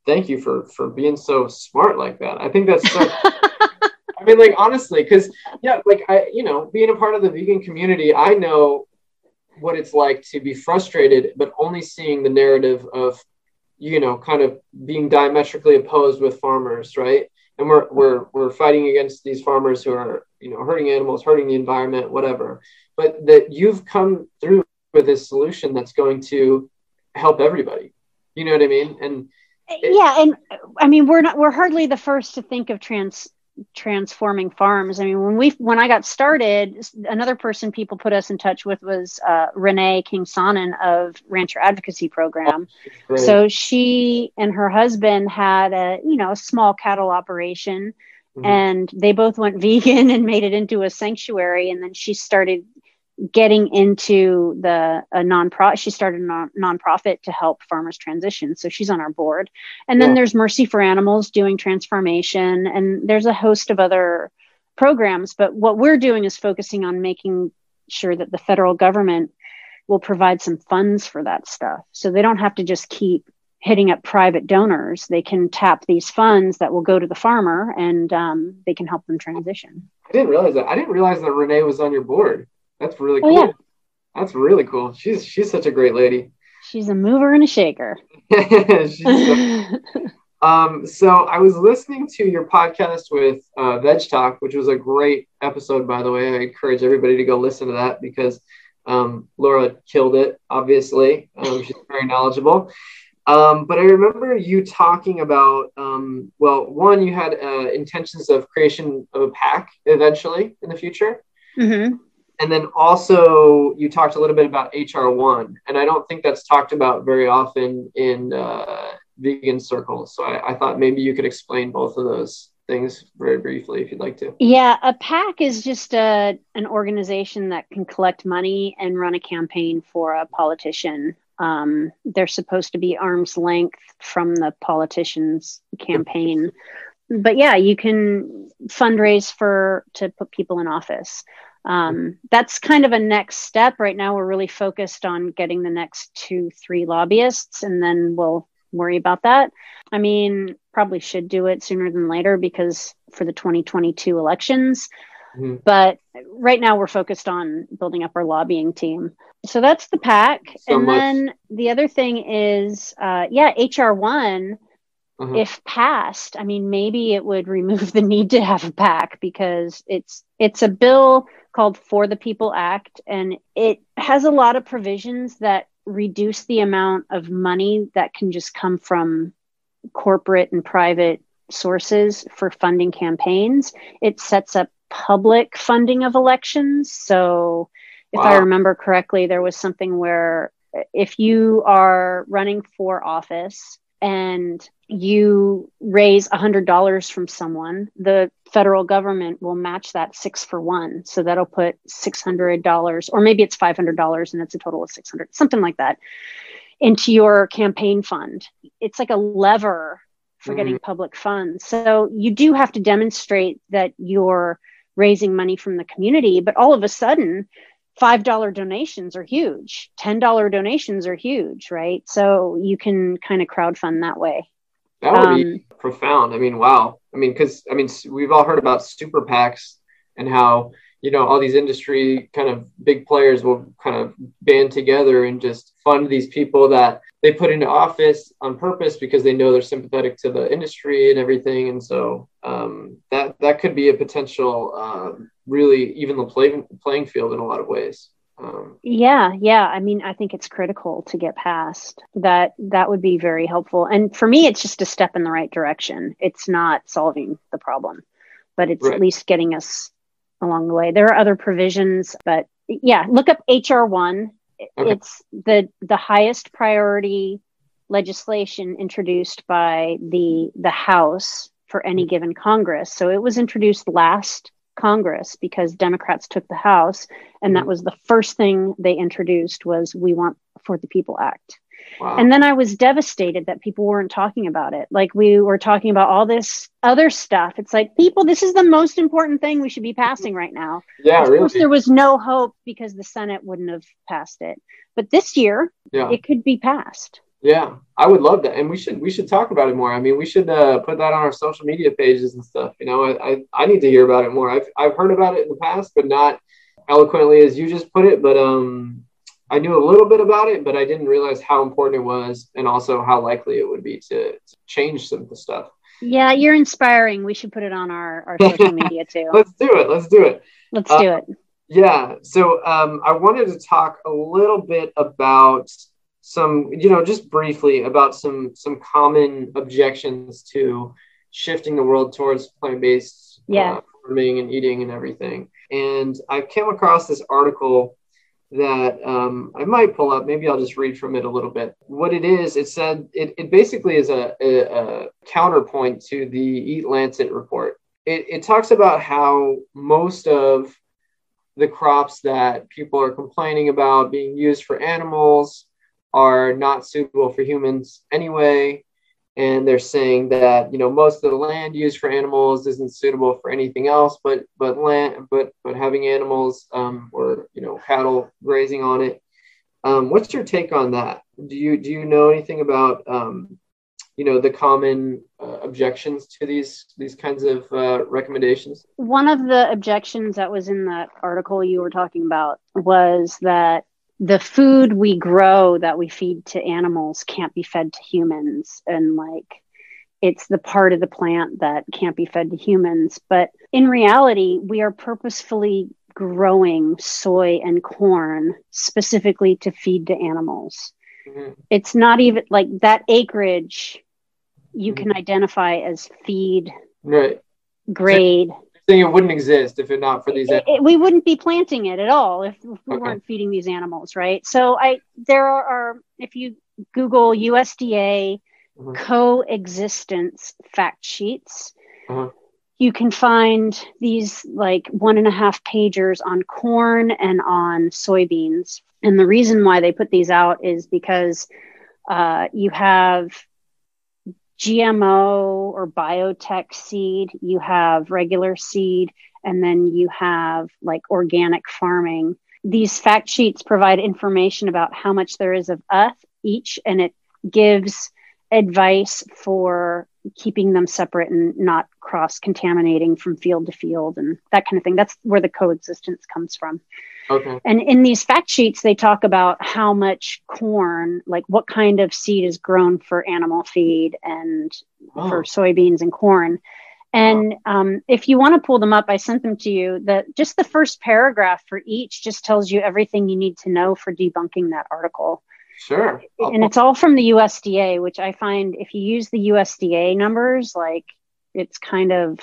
Speaker 1: thank you for for being so smart like that. I think that's so I mean, like honestly, because yeah, like I, you know, being a part of the vegan community, I know what it's like to be frustrated, but only seeing the narrative of, you know, kind of being diametrically opposed with farmers, right? And we're we're we're fighting against these farmers who are, you know, hurting animals, hurting the environment, whatever. But that you've come through with this solution that's going to help everybody. You know what I mean? And
Speaker 2: it, yeah, and I mean, we're not we're hardly the first to think of trans transforming farms. I mean, when we when I got started, another person people put us in touch with was uh, Renee King Sonnen of Rancher Advocacy Program. Oh, so she and her husband had a you know a small cattle operation, mm-hmm. and they both went vegan and made it into a sanctuary. And then she started getting into the a non-profit she started a non- nonprofit to help farmers transition so she's on our board. And then yeah. there's mercy for animals doing transformation and there's a host of other programs but what we're doing is focusing on making sure that the federal government will provide some funds for that stuff. So they don't have to just keep hitting up private donors. They can tap these funds that will go to the farmer and um, they can help them transition.
Speaker 1: I didn't realize that. I didn't realize that renee was on your board that's really oh, cool. Yeah. That's really cool. She's she's such a great lady.
Speaker 2: She's a mover and a shaker.
Speaker 1: so, um, so I was listening to your podcast with uh, Veg Talk, which was a great episode, by the way. I encourage everybody to go listen to that because um, Laura killed it. Obviously, um, she's very knowledgeable. Um, but I remember you talking about, um, well, one, you had uh, intentions of creation of a PAC eventually in the future.
Speaker 2: Mm-hmm
Speaker 1: and then also you talked a little bit about HR1, and I don't think that's talked about very often in uh, vegan circles. So I, I, thought maybe you could explain both of those things very briefly if you'd like to.
Speaker 2: Yeah, a PAC is just a, an organization that can collect money and run a campaign for a politician. Um, they're supposed to be arm's length from the politician's campaign. but yeah, you can fundraise for to put people in office um, that's kind of a next step. Right now we're really focused on getting the next two three lobbyists and then we'll worry about that. I mean probably should do it sooner than later because for the 2022 elections. Mm-hmm. but right now we're focused on building up our lobbying team. So that's the PAC. So and much. then the other thing is uh, yeah hr1 uh-huh. if passed i mean maybe it would remove the need to have a PAC because it's it's a bill called For the People Act, and it has a lot of provisions that reduce the amount of money that can just come from corporate and private sources for funding campaigns. It sets up public funding of elections. So, if wow. I remember correctly, there was something where if you are running for office and you raise $100 from someone, the federal government will match that six for one. So that'll put $600, or maybe it's $500 and it's a total of 600, something like that, into your campaign fund. It's like a lever for mm-hmm. getting public funds. So you do have to demonstrate that you're raising money from the community, but all of a sudden, $5 donations are huge, $10 donations are huge, right? So you can kind of crowd fund that way.
Speaker 1: That would um, be profound. I mean, wow. I mean, because I mean, we've all heard about super PACs and how you know all these industry kind of big players will kind of band together and just fund these people that they put into office on purpose because they know they're sympathetic to the industry and everything. And so um, that that could be a potential, uh, really even the play, playing field in a lot of ways.
Speaker 2: Um, yeah, yeah. I mean, I think it's critical to get past that. That would be very helpful. And for me, it's just a step in the right direction. It's not solving the problem, but it's right. at least getting us along the way. There are other provisions, but yeah, look up HR1. Okay. It's the the highest priority legislation introduced by the the House for any given Congress. So it was introduced last Congress because Democrats took the House, and that mm-hmm. was the first thing they introduced was we want for the People Act. Wow. And then I was devastated that people weren't talking about it. Like we were talking about all this other stuff. It's like people, this is the most important thing we should be passing right now.
Speaker 1: Yeah, of
Speaker 2: really.
Speaker 1: course,
Speaker 2: there was no hope because the Senate wouldn't have passed it. But this year, yeah. it could be passed.
Speaker 1: Yeah, I would love that, and we should we should talk about it more. I mean, we should uh, put that on our social media pages and stuff. You know, I, I, I need to hear about it more. I've I've heard about it in the past, but not eloquently as you just put it. But um, I knew a little bit about it, but I didn't realize how important it was, and also how likely it would be to, to change some of the stuff.
Speaker 2: Yeah, you're inspiring. We should put it on our our social media too.
Speaker 1: Let's do it. Let's do it.
Speaker 2: Let's uh, do it.
Speaker 1: Yeah. So um, I wanted to talk a little bit about some you know just briefly about some some common objections to shifting the world towards plant-based
Speaker 2: yeah. uh,
Speaker 1: farming and eating and everything. And i came across this article that um, i might pull up. Maybe i'll just read from it a little bit. What it is it said it, it basically is a, a, a counterpoint to the eat lancet report. It, it talks about how most of the crops that people are complaining about being used for animals are not suitable for humans anyway. And they're saying that you know most of the land used for animals isn't suitable for anything else, but but land but but having animals um, or you know cattle grazing on it. Um, what's your take on that? Do you do you know anything about um, you know the common uh, objections to these these kinds of uh, recommendations?
Speaker 2: One of the objections that was in that article you were talking about was that the food we grow that we feed to animals can't be fed to humans. And like it's the part of the plant that can't be fed to humans. But in reality we are purposefully growing soy and corn specifically to feed to animals. Mm-hmm. it's not even like that acreage you mm-hmm. can identify as feed
Speaker 1: right.
Speaker 2: grade
Speaker 1: it wouldn't exist if it not for these.
Speaker 2: It, it, we wouldn't be planting it at all if, if we okay. weren't feeding these animals, right? So I there are if you Google USDA mm-hmm. coexistence fact sheets. Mm-hmm. You can find these like one and a half pagers on corn and on soybeans. And the reason why they put these out is because uh, you have GMO or biotech seed, you have regular seed, and then you have like organic farming. These fact sheets provide information about how much there is of us each, and it gives advice for keeping them separate and not cross contaminating from field to field and that kind of thing. That's where the coexistence comes from.
Speaker 1: Okay.
Speaker 2: And in these fact sheets, they talk about how much corn, like what kind of seed is grown for animal feed and oh. for soybeans and corn. And um, if you want to pull them up, I sent them to you. That just the first paragraph for each just tells you everything you need to know for debunking that article.
Speaker 1: Sure.
Speaker 2: and it's all from the USDA, which I find if you use the USDA numbers, like it's kind of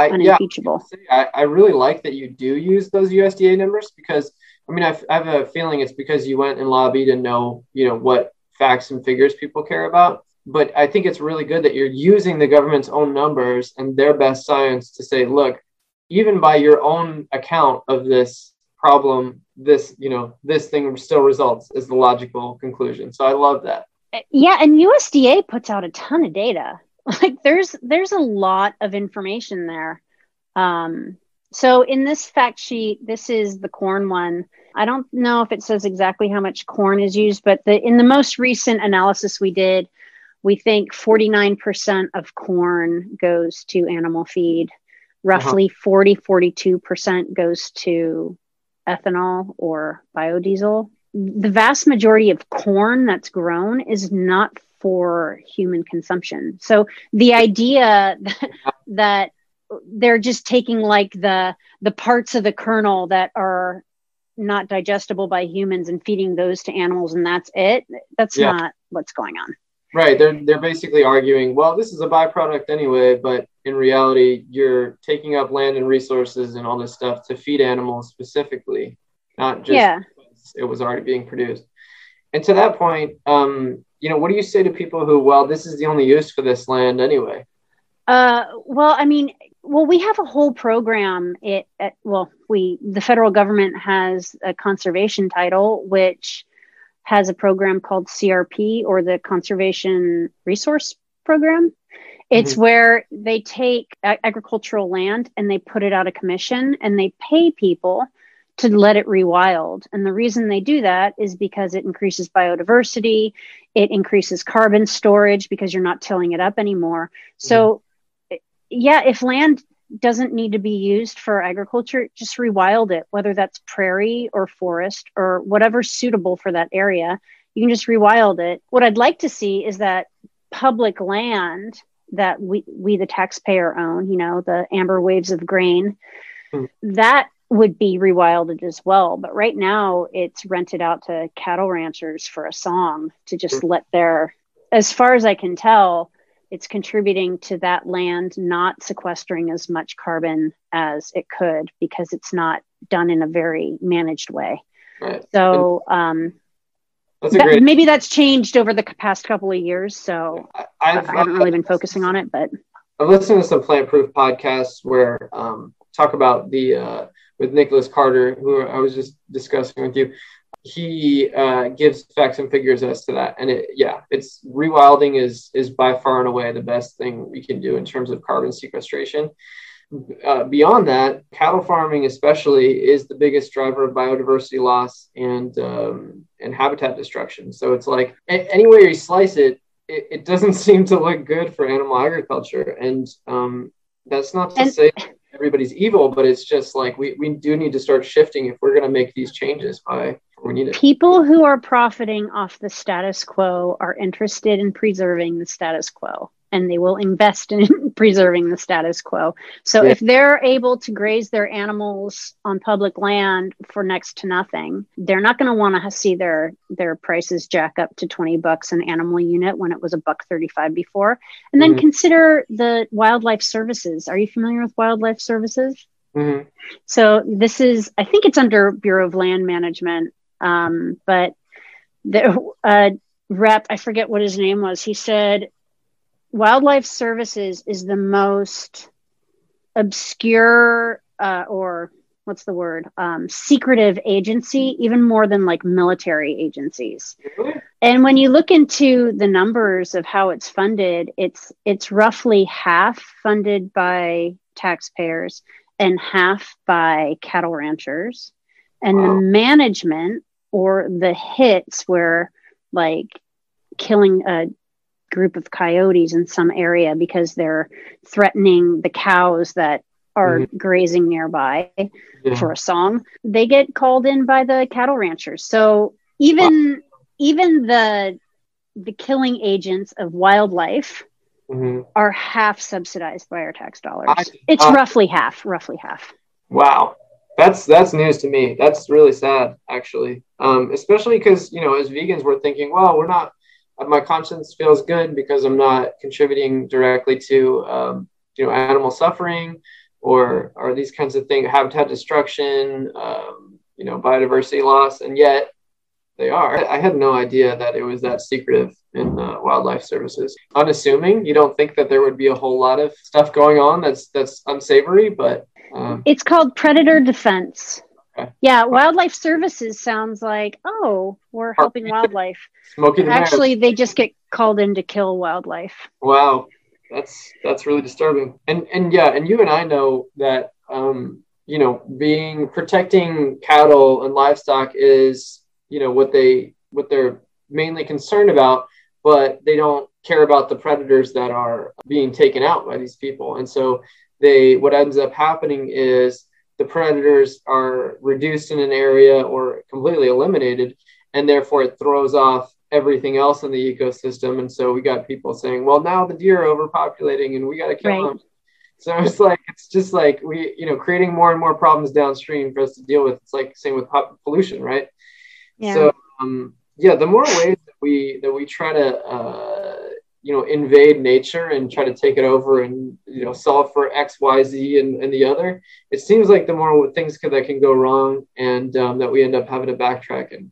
Speaker 2: I, unimpeachable.
Speaker 1: Yeah, I, I really like that you do use those USDA numbers because I mean I, I have a feeling it's because you went and lobbied and know you know what facts and figures people care about. But I think it's really good that you're using the government's own numbers and their best science to say, look, even by your own account of this problem, this you know this thing still results is the logical conclusion. So I love that.
Speaker 2: Uh, yeah, and USDA puts out a ton of data like there's there's a lot of information there. Um, so in this fact sheet this is the corn one. I don't know if it says exactly how much corn is used but the in the most recent analysis we did we think 49% of corn goes to animal feed. Roughly uh-huh. 40 42% goes to ethanol or biodiesel. The vast majority of corn that's grown is not for human consumption. So the idea that, that they're just taking like the the parts of the kernel that are not digestible by humans and feeding those to animals and that's it that's yeah. not what's going on
Speaker 1: right they're they're basically arguing well this is a byproduct anyway but in reality you're taking up land and resources and all this stuff to feed animals specifically not just
Speaker 2: yeah.
Speaker 1: it was already being produced and to that point, um, you know, what do you say to people who, well, this is the only use for this land anyway?
Speaker 2: Uh, well, I mean, well, we have a whole program. It, at, well, we the federal government has a conservation title, which has a program called CRP or the Conservation Resource Program. It's mm-hmm. where they take agricultural land and they put it out of commission and they pay people to let it rewild. And the reason they do that is because it increases biodiversity, it increases carbon storage because you're not tilling it up anymore. So, mm-hmm. yeah, if land doesn't need to be used for agriculture, just rewild it, whether that's prairie or forest or whatever's suitable for that area. You can just rewild it. What I'd like to see is that public land that we, we the taxpayer own, you know, the amber waves of grain, mm. that would be rewilded as well. But right now it's rented out to cattle ranchers for a song to just let their, as far as I can tell, it's contributing to that land not sequestering as much carbon as it could because it's not done in a very managed way. Right. So, um, that, great... maybe that's changed over the past couple of years. So I, I've, I haven't really been focusing on it, but
Speaker 1: I've listened to some plant proof podcasts where um, talk about the uh, with Nicholas Carter, who I was just discussing with you. He uh, gives facts and figures as to that, and it, yeah, it's rewilding is is by far and away the best thing we can do in terms of carbon sequestration. Uh, beyond that, cattle farming especially is the biggest driver of biodiversity loss and um, and habitat destruction. So it's like a- any way you slice it, it, it, doesn't seem to look good for animal agriculture. And um, that's not to and- say everybody's evil, but it's just like we, we do need to start shifting if we're going to make these changes by we need it.
Speaker 2: People who are profiting off the status quo are interested in preserving the status quo and they will invest in preserving the status quo. So yeah. if they're able to graze their animals on public land for next to nothing, they're not going to want to see their their prices jack up to 20 bucks an animal unit when it was a buck 35 before. And then mm-hmm. consider the wildlife services. Are you familiar with wildlife services? Mm-hmm. So this is I think it's under Bureau of Land Management um, but the uh, rep, I forget what his name was, he said Wildlife Services is the most obscure uh, or what's the word? Um, secretive agency even more than like military agencies. And when you look into the numbers of how it's funded it's it's roughly half funded by taxpayers and half by cattle ranchers. And wow. the management or the hits where like killing a group of coyotes in some area because they're threatening the cows that are mm-hmm. grazing nearby yeah. for a song they get called in by the cattle ranchers so even wow. even the the killing agents of wildlife mm-hmm. are half subsidized by our tax dollars I, it's uh, roughly half roughly half
Speaker 1: wow that's that's news to me. That's really sad, actually. Um, especially because you know, as vegans, we're thinking, well, we're not. My conscience feels good because I'm not contributing directly to um, you know animal suffering or or these kinds of things, habitat destruction, um, you know, biodiversity loss, and yet they are. I had no idea that it was that secretive in uh, wildlife services. Unassuming, you don't think that there would be a whole lot of stuff going on that's that's unsavory, but
Speaker 2: um, it's called predator defense. Okay. Yeah, wildlife services sounds like oh, we're helping wildlife. Smoking Actually, they just get called in to kill wildlife.
Speaker 1: Wow, that's that's really disturbing. And and yeah, and you and I know that um, you know being protecting cattle and livestock is you know what they what they're mainly concerned about, but they don't care about the predators that are being taken out by these people. And so they what ends up happening is the predators are reduced in an area or completely eliminated and therefore it throws off everything else in the ecosystem and so we got people saying well now the deer are overpopulating and we got to kill right. them so it's like it's just like we you know creating more and more problems downstream for us to deal with it's like same with pollution right yeah. so um, yeah the more ways that we that we try to uh, you know invade nature and try to take it over and you know solve for x y z and, and the other it seems like the more things can, that can go wrong and um, that we end up having to backtrack and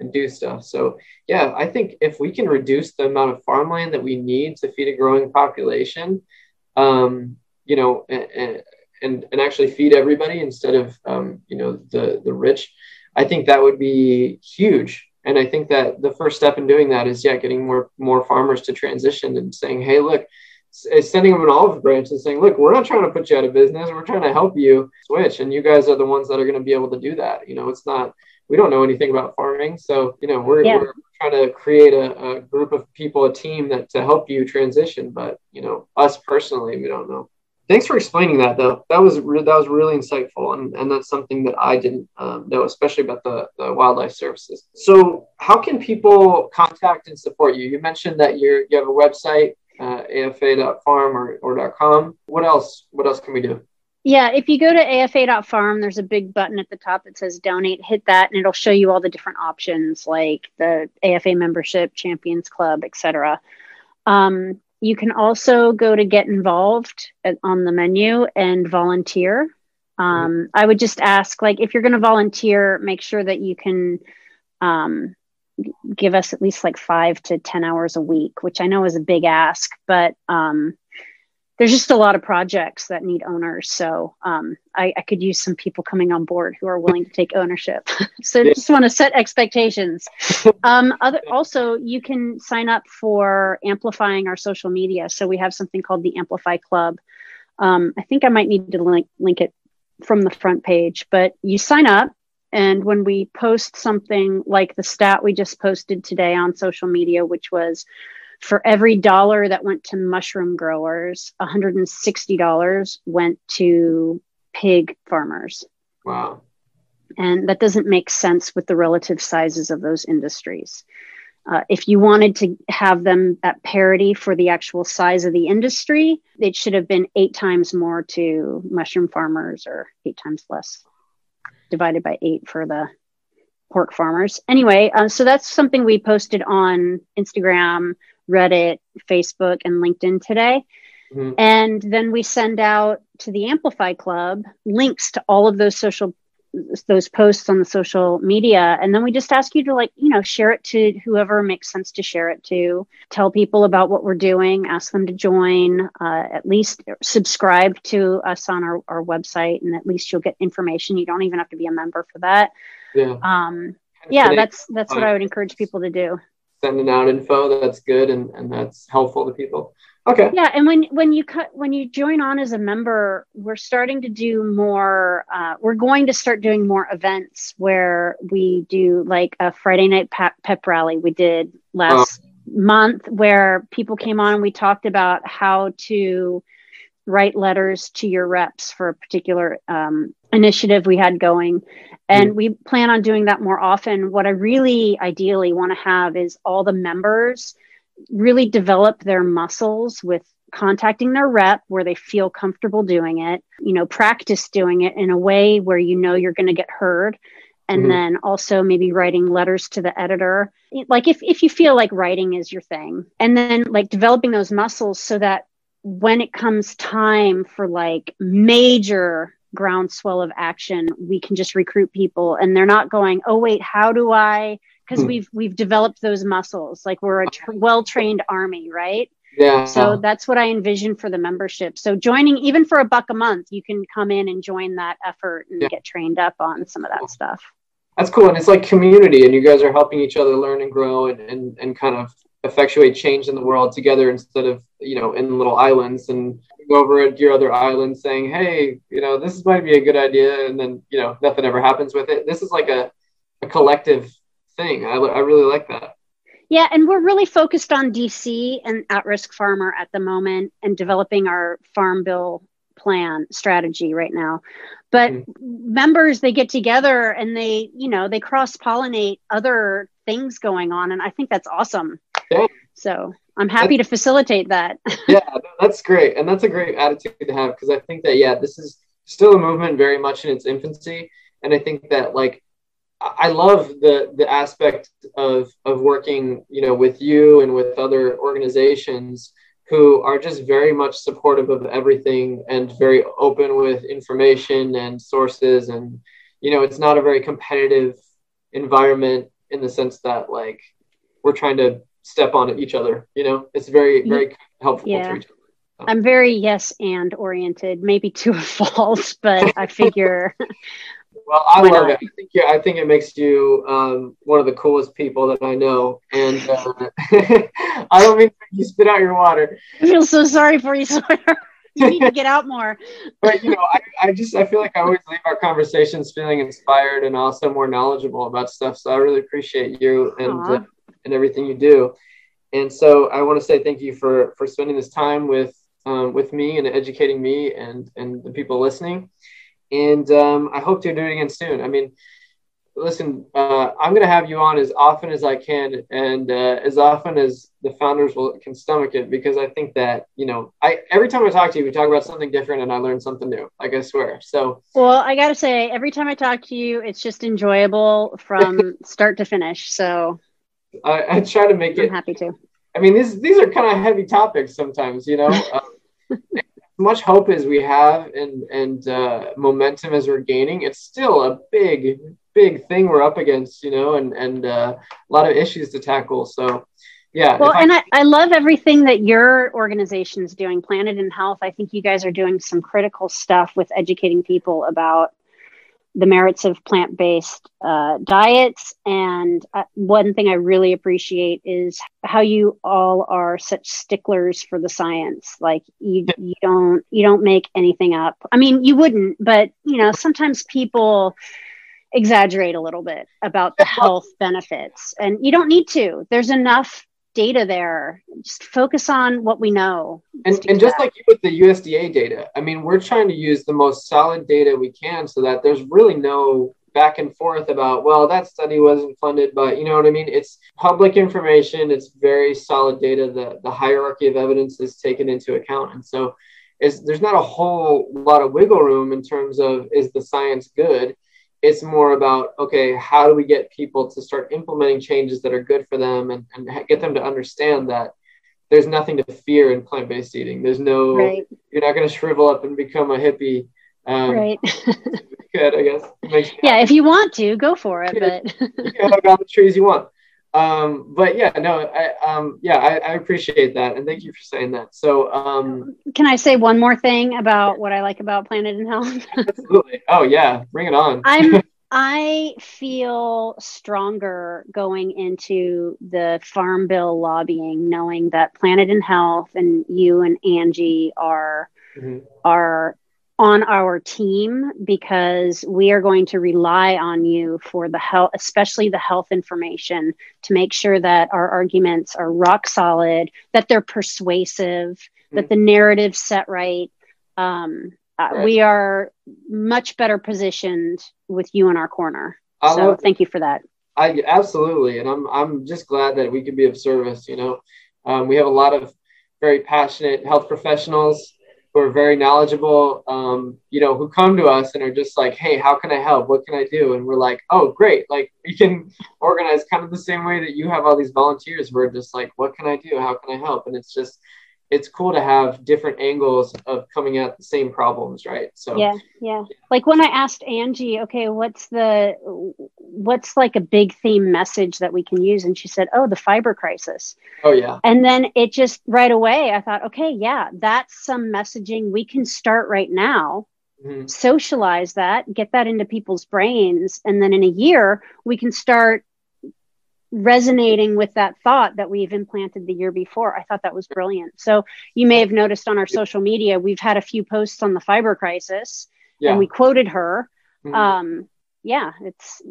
Speaker 1: and do stuff. So yeah, I think if we can reduce the amount of farmland that we need to feed a growing population, um, you know, and, and, and actually feed everybody instead of, um, you know, the, the rich, I think that would be huge. And I think that the first step in doing that is, yeah, getting more, more farmers to transition and saying, Hey, look, sending them an olive branch and saying, look, we're not trying to put you out of business. We're trying to help you switch. And you guys are the ones that are going to be able to do that. You know, it's not, we don't know anything about farming. So, you know, we're, yeah. we're trying to create a, a, group of people, a team that to help you transition. But, you know, us personally, we don't know. Thanks for explaining that though. That was re- that was really insightful, and, and that's something that I didn't um, know, especially about the, the wildlife services. So, how can people contact and support you? You mentioned that you're you have a website uh, afa.farm or, or .com. What else? What else can we do?
Speaker 2: Yeah, if you go to afa.farm, there's a big button at the top that says donate. Hit that, and it'll show you all the different options like the AFA membership, Champions Club, etc. Um, you can also go to get involved on the menu and volunteer. Um. I would just ask, like, if you're going to volunteer, make sure that you can um, give us at least like five to 10 hours a week, which I know is a big ask, but um, there's just a lot of projects that need owners. So um, I, I, could use some people coming on board who are willing to take ownership. so yeah. just want to set expectations. Um, other, also, you can sign up for amplifying our social media. So we have something called the Amplify Club. Um, I think I might need to link, link it from the front page, but you sign up and when we post something like the stat we just posted today on social media, which was for every dollar that went to mushroom growers, $160 went to pig farmers.
Speaker 1: Wow.
Speaker 2: And that doesn't make sense with the relative sizes of those industries. Uh, if you wanted to have them at parity for the actual size of the industry, it should have been eight times more to mushroom farmers or eight times less divided by eight for the pork farmers. Anyway, uh, so that's something we posted on Instagram, Reddit, Facebook, and LinkedIn today. Mm-hmm. And then we send out to the Amplify Club links to all of those social those posts on the social media. And then we just ask you to like you know share it to whoever makes sense to share it to. Tell people about what we're doing. Ask them to join. Uh, at least subscribe to us on our, our website and at least you'll get information. You don't even have to be a member for that. Yeah. Um yeah that's that's what i would encourage people to do
Speaker 1: sending out info that's good and, and that's helpful to people Okay.
Speaker 2: Yeah, and when when you cut when you join on as a member, we're starting to do more. Uh, we're going to start doing more events where we do like a Friday night pep, pep rally. We did last oh. month where people came on and we talked about how to write letters to your reps for a particular um, initiative we had going. And we plan on doing that more often. What I really ideally want to have is all the members really develop their muscles with contacting their rep where they feel comfortable doing it, you know, practice doing it in a way where you know you're going to get heard. And mm-hmm. then also maybe writing letters to the editor. Like if, if you feel like writing is your thing, and then like developing those muscles so that when it comes time for like major groundswell of action, we can just recruit people. And they're not going, oh, wait, how do I? Because hmm. we've we've developed those muscles. Like we're a tr- well-trained army right?
Speaker 1: Yeah.
Speaker 2: So that's what i envision for the membership. So joining even for a buck a month you can come in and join that effort and yeah. get trained up on some of that stuff.
Speaker 1: That's cool and it's like community and you guys are helping each other learn and grow and, and, and kind of effectuate change in the world together instead of you know in little islands and go over at your other island saying hey you know this might be a good idea and then you know nothing ever happens with it this is like a, a collective thing. I, I really like that.
Speaker 2: Yeah, and we're really focused on DC and at risk farmer at the moment and developing our farm bill plan strategy right now. But mm members, they get together and they, you know, they cross pollinate other things going on. And I think that's awesome. Yeah. So I'm happy that's, to facilitate that.
Speaker 1: yeah, that's great. And that's a great attitude to have because I think that, yeah, this is still a movement very much in its infancy. And I think that, like, I love the the aspect of of working, you know, with you and with other organizations who are just very much supportive of everything and very open with information and sources and you know, it's not a very competitive environment in the sense that like we're trying to step on each other. You know, it's very very helpful
Speaker 2: yeah. to each other. I'm very yes and oriented, maybe to a fault, but I figure.
Speaker 1: well, I love not? it. I think, yeah, I think it makes you um, one of the coolest people that I know, and uh, I don't mean you spit out your water.
Speaker 2: I feel so sorry for you, Sawyer. you need to get out more.
Speaker 1: but you know, I, I just I feel like I always leave our conversations feeling inspired and also more knowledgeable about stuff. So I really appreciate you and uh, and everything you do. And so I want to say thank you for for spending this time with um, with me and educating me and and the people listening. And um, I hope to do it again soon. I mean, listen, uh, I'm going to have you on as often as I can and uh, as often as the founders will can stomach it because I think that you know, I every time I talk to you, we talk about something different and I learn something new. Like I swear. So
Speaker 2: well, I got to say, every time I talk to you, it's just enjoyable from start to finish. So
Speaker 1: I, I try to make it.
Speaker 2: I'm
Speaker 1: it.
Speaker 2: happy to.
Speaker 1: I mean, these these are kind of heavy topics sometimes, you know. Um, much hope as we have and and uh, momentum as we're gaining, it's still a big big thing we're up against, you know, and and uh, a lot of issues to tackle. So. Yeah.
Speaker 2: Well, I, and I, I love everything that your organization is doing, Planet in Health. I think you guys are doing some critical stuff with educating people about the merits of plant based uh, diets. And uh, one thing I really appreciate is how you all are such sticklers for the science. Like you, you don't you don't make anything up. I mean, you wouldn't, but you know, sometimes people exaggerate a little bit about the health benefits, and you don't need to. There's enough data there. Just focus on what we know.
Speaker 1: And, and just like you with the USDA data, I mean, we're trying to use the most solid data we can so that there's really no back and forth about, well, that study wasn't funded, but you know what I mean? It's public information, it's very solid data. The, the hierarchy of evidence is taken into account. And so is there's not a whole lot of wiggle room in terms of is the science good? It's more about okay how do we get people to start implementing changes that are good for them and, and get them to understand that there's nothing to fear in plant-based eating. There's no right. you're not going to shrivel up and become a hippie
Speaker 2: um, right.
Speaker 1: good i guess.
Speaker 2: Yeah if you want to go for it but
Speaker 1: you can hug all the trees you want um, but yeah, no, I, um, yeah, I, I, appreciate that, and thank you for saying that. So, um,
Speaker 2: can I say one more thing about what I like about Planet and Health?
Speaker 1: absolutely. Oh yeah, bring it on.
Speaker 2: I'm. I feel stronger going into the Farm Bill lobbying, knowing that Planet and Health and you and Angie are mm-hmm. are on our team because we are going to rely on you for the health, especially the health information, to make sure that our arguments are rock solid, that they're persuasive, mm-hmm. that the narrative's set right. Um, uh, right. We are much better positioned with you in our corner. I so thank you for that.
Speaker 1: I absolutely, and I'm I'm just glad that we can be of service. You know, um, we have a lot of very passionate health professionals who are very knowledgeable, um, you know, who come to us and are just like, hey, how can I help? What can I do? And we're like, oh, great. Like, we can organize kind of the same way that you have all these volunteers. We're just like, what can I do? How can I help? And it's just, it's cool to have different angles of coming at the same problems right?
Speaker 2: So yeah yeah. Like when i asked angie okay what's the what's like a big theme message that we can use? And she said oh the fiber crisis.
Speaker 1: Oh yeah.
Speaker 2: And then it just right away i thought okay yeah that's some messaging we can start right now mm-hmm. socialize that get that into people's brains. And then in a year we can start resonating with that thought that we've implanted the year before. I thought that was brilliant. So you may have noticed on our social media, we've had a few posts on the fiber crisis yeah. and we quoted her. Mm-hmm. Um, yeah, it's,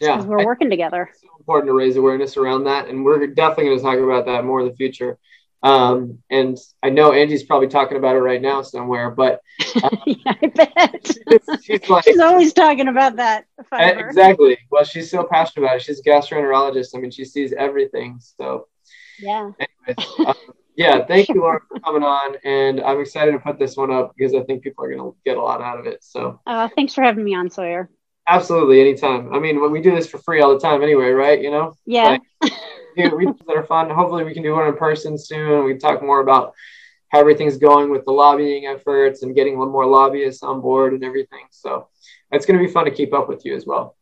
Speaker 2: yeah, we're working together. It's
Speaker 1: so important to raise awareness around that. And we're definitely going to talk about that more in the future. Um, and I know Angie's probably talking about it right now somewhere, but
Speaker 2: um, yeah, I bet she's, she's, like, she's always talking about that.
Speaker 1: Fiber. Exactly. Well, she's so passionate about it. She's a gastroenterologist. I mean, she sees everything. So
Speaker 2: yeah.
Speaker 1: Anyways, um, yeah. Thank you, Laura, for coming on, and I'm excited to put this one up because I think people are going to get a lot out of it. So.
Speaker 2: Uh, thanks for having me on, Sawyer.
Speaker 1: Absolutely, anytime. I mean, when we do this for free all the time, anyway, right? You know.
Speaker 2: Yeah. Like,
Speaker 1: do that are fun. Hopefully, we can do one in person soon. We can talk more about how everything's going with the lobbying efforts and getting more lobbyists on board and everything. So it's going to be fun to keep up with you as well.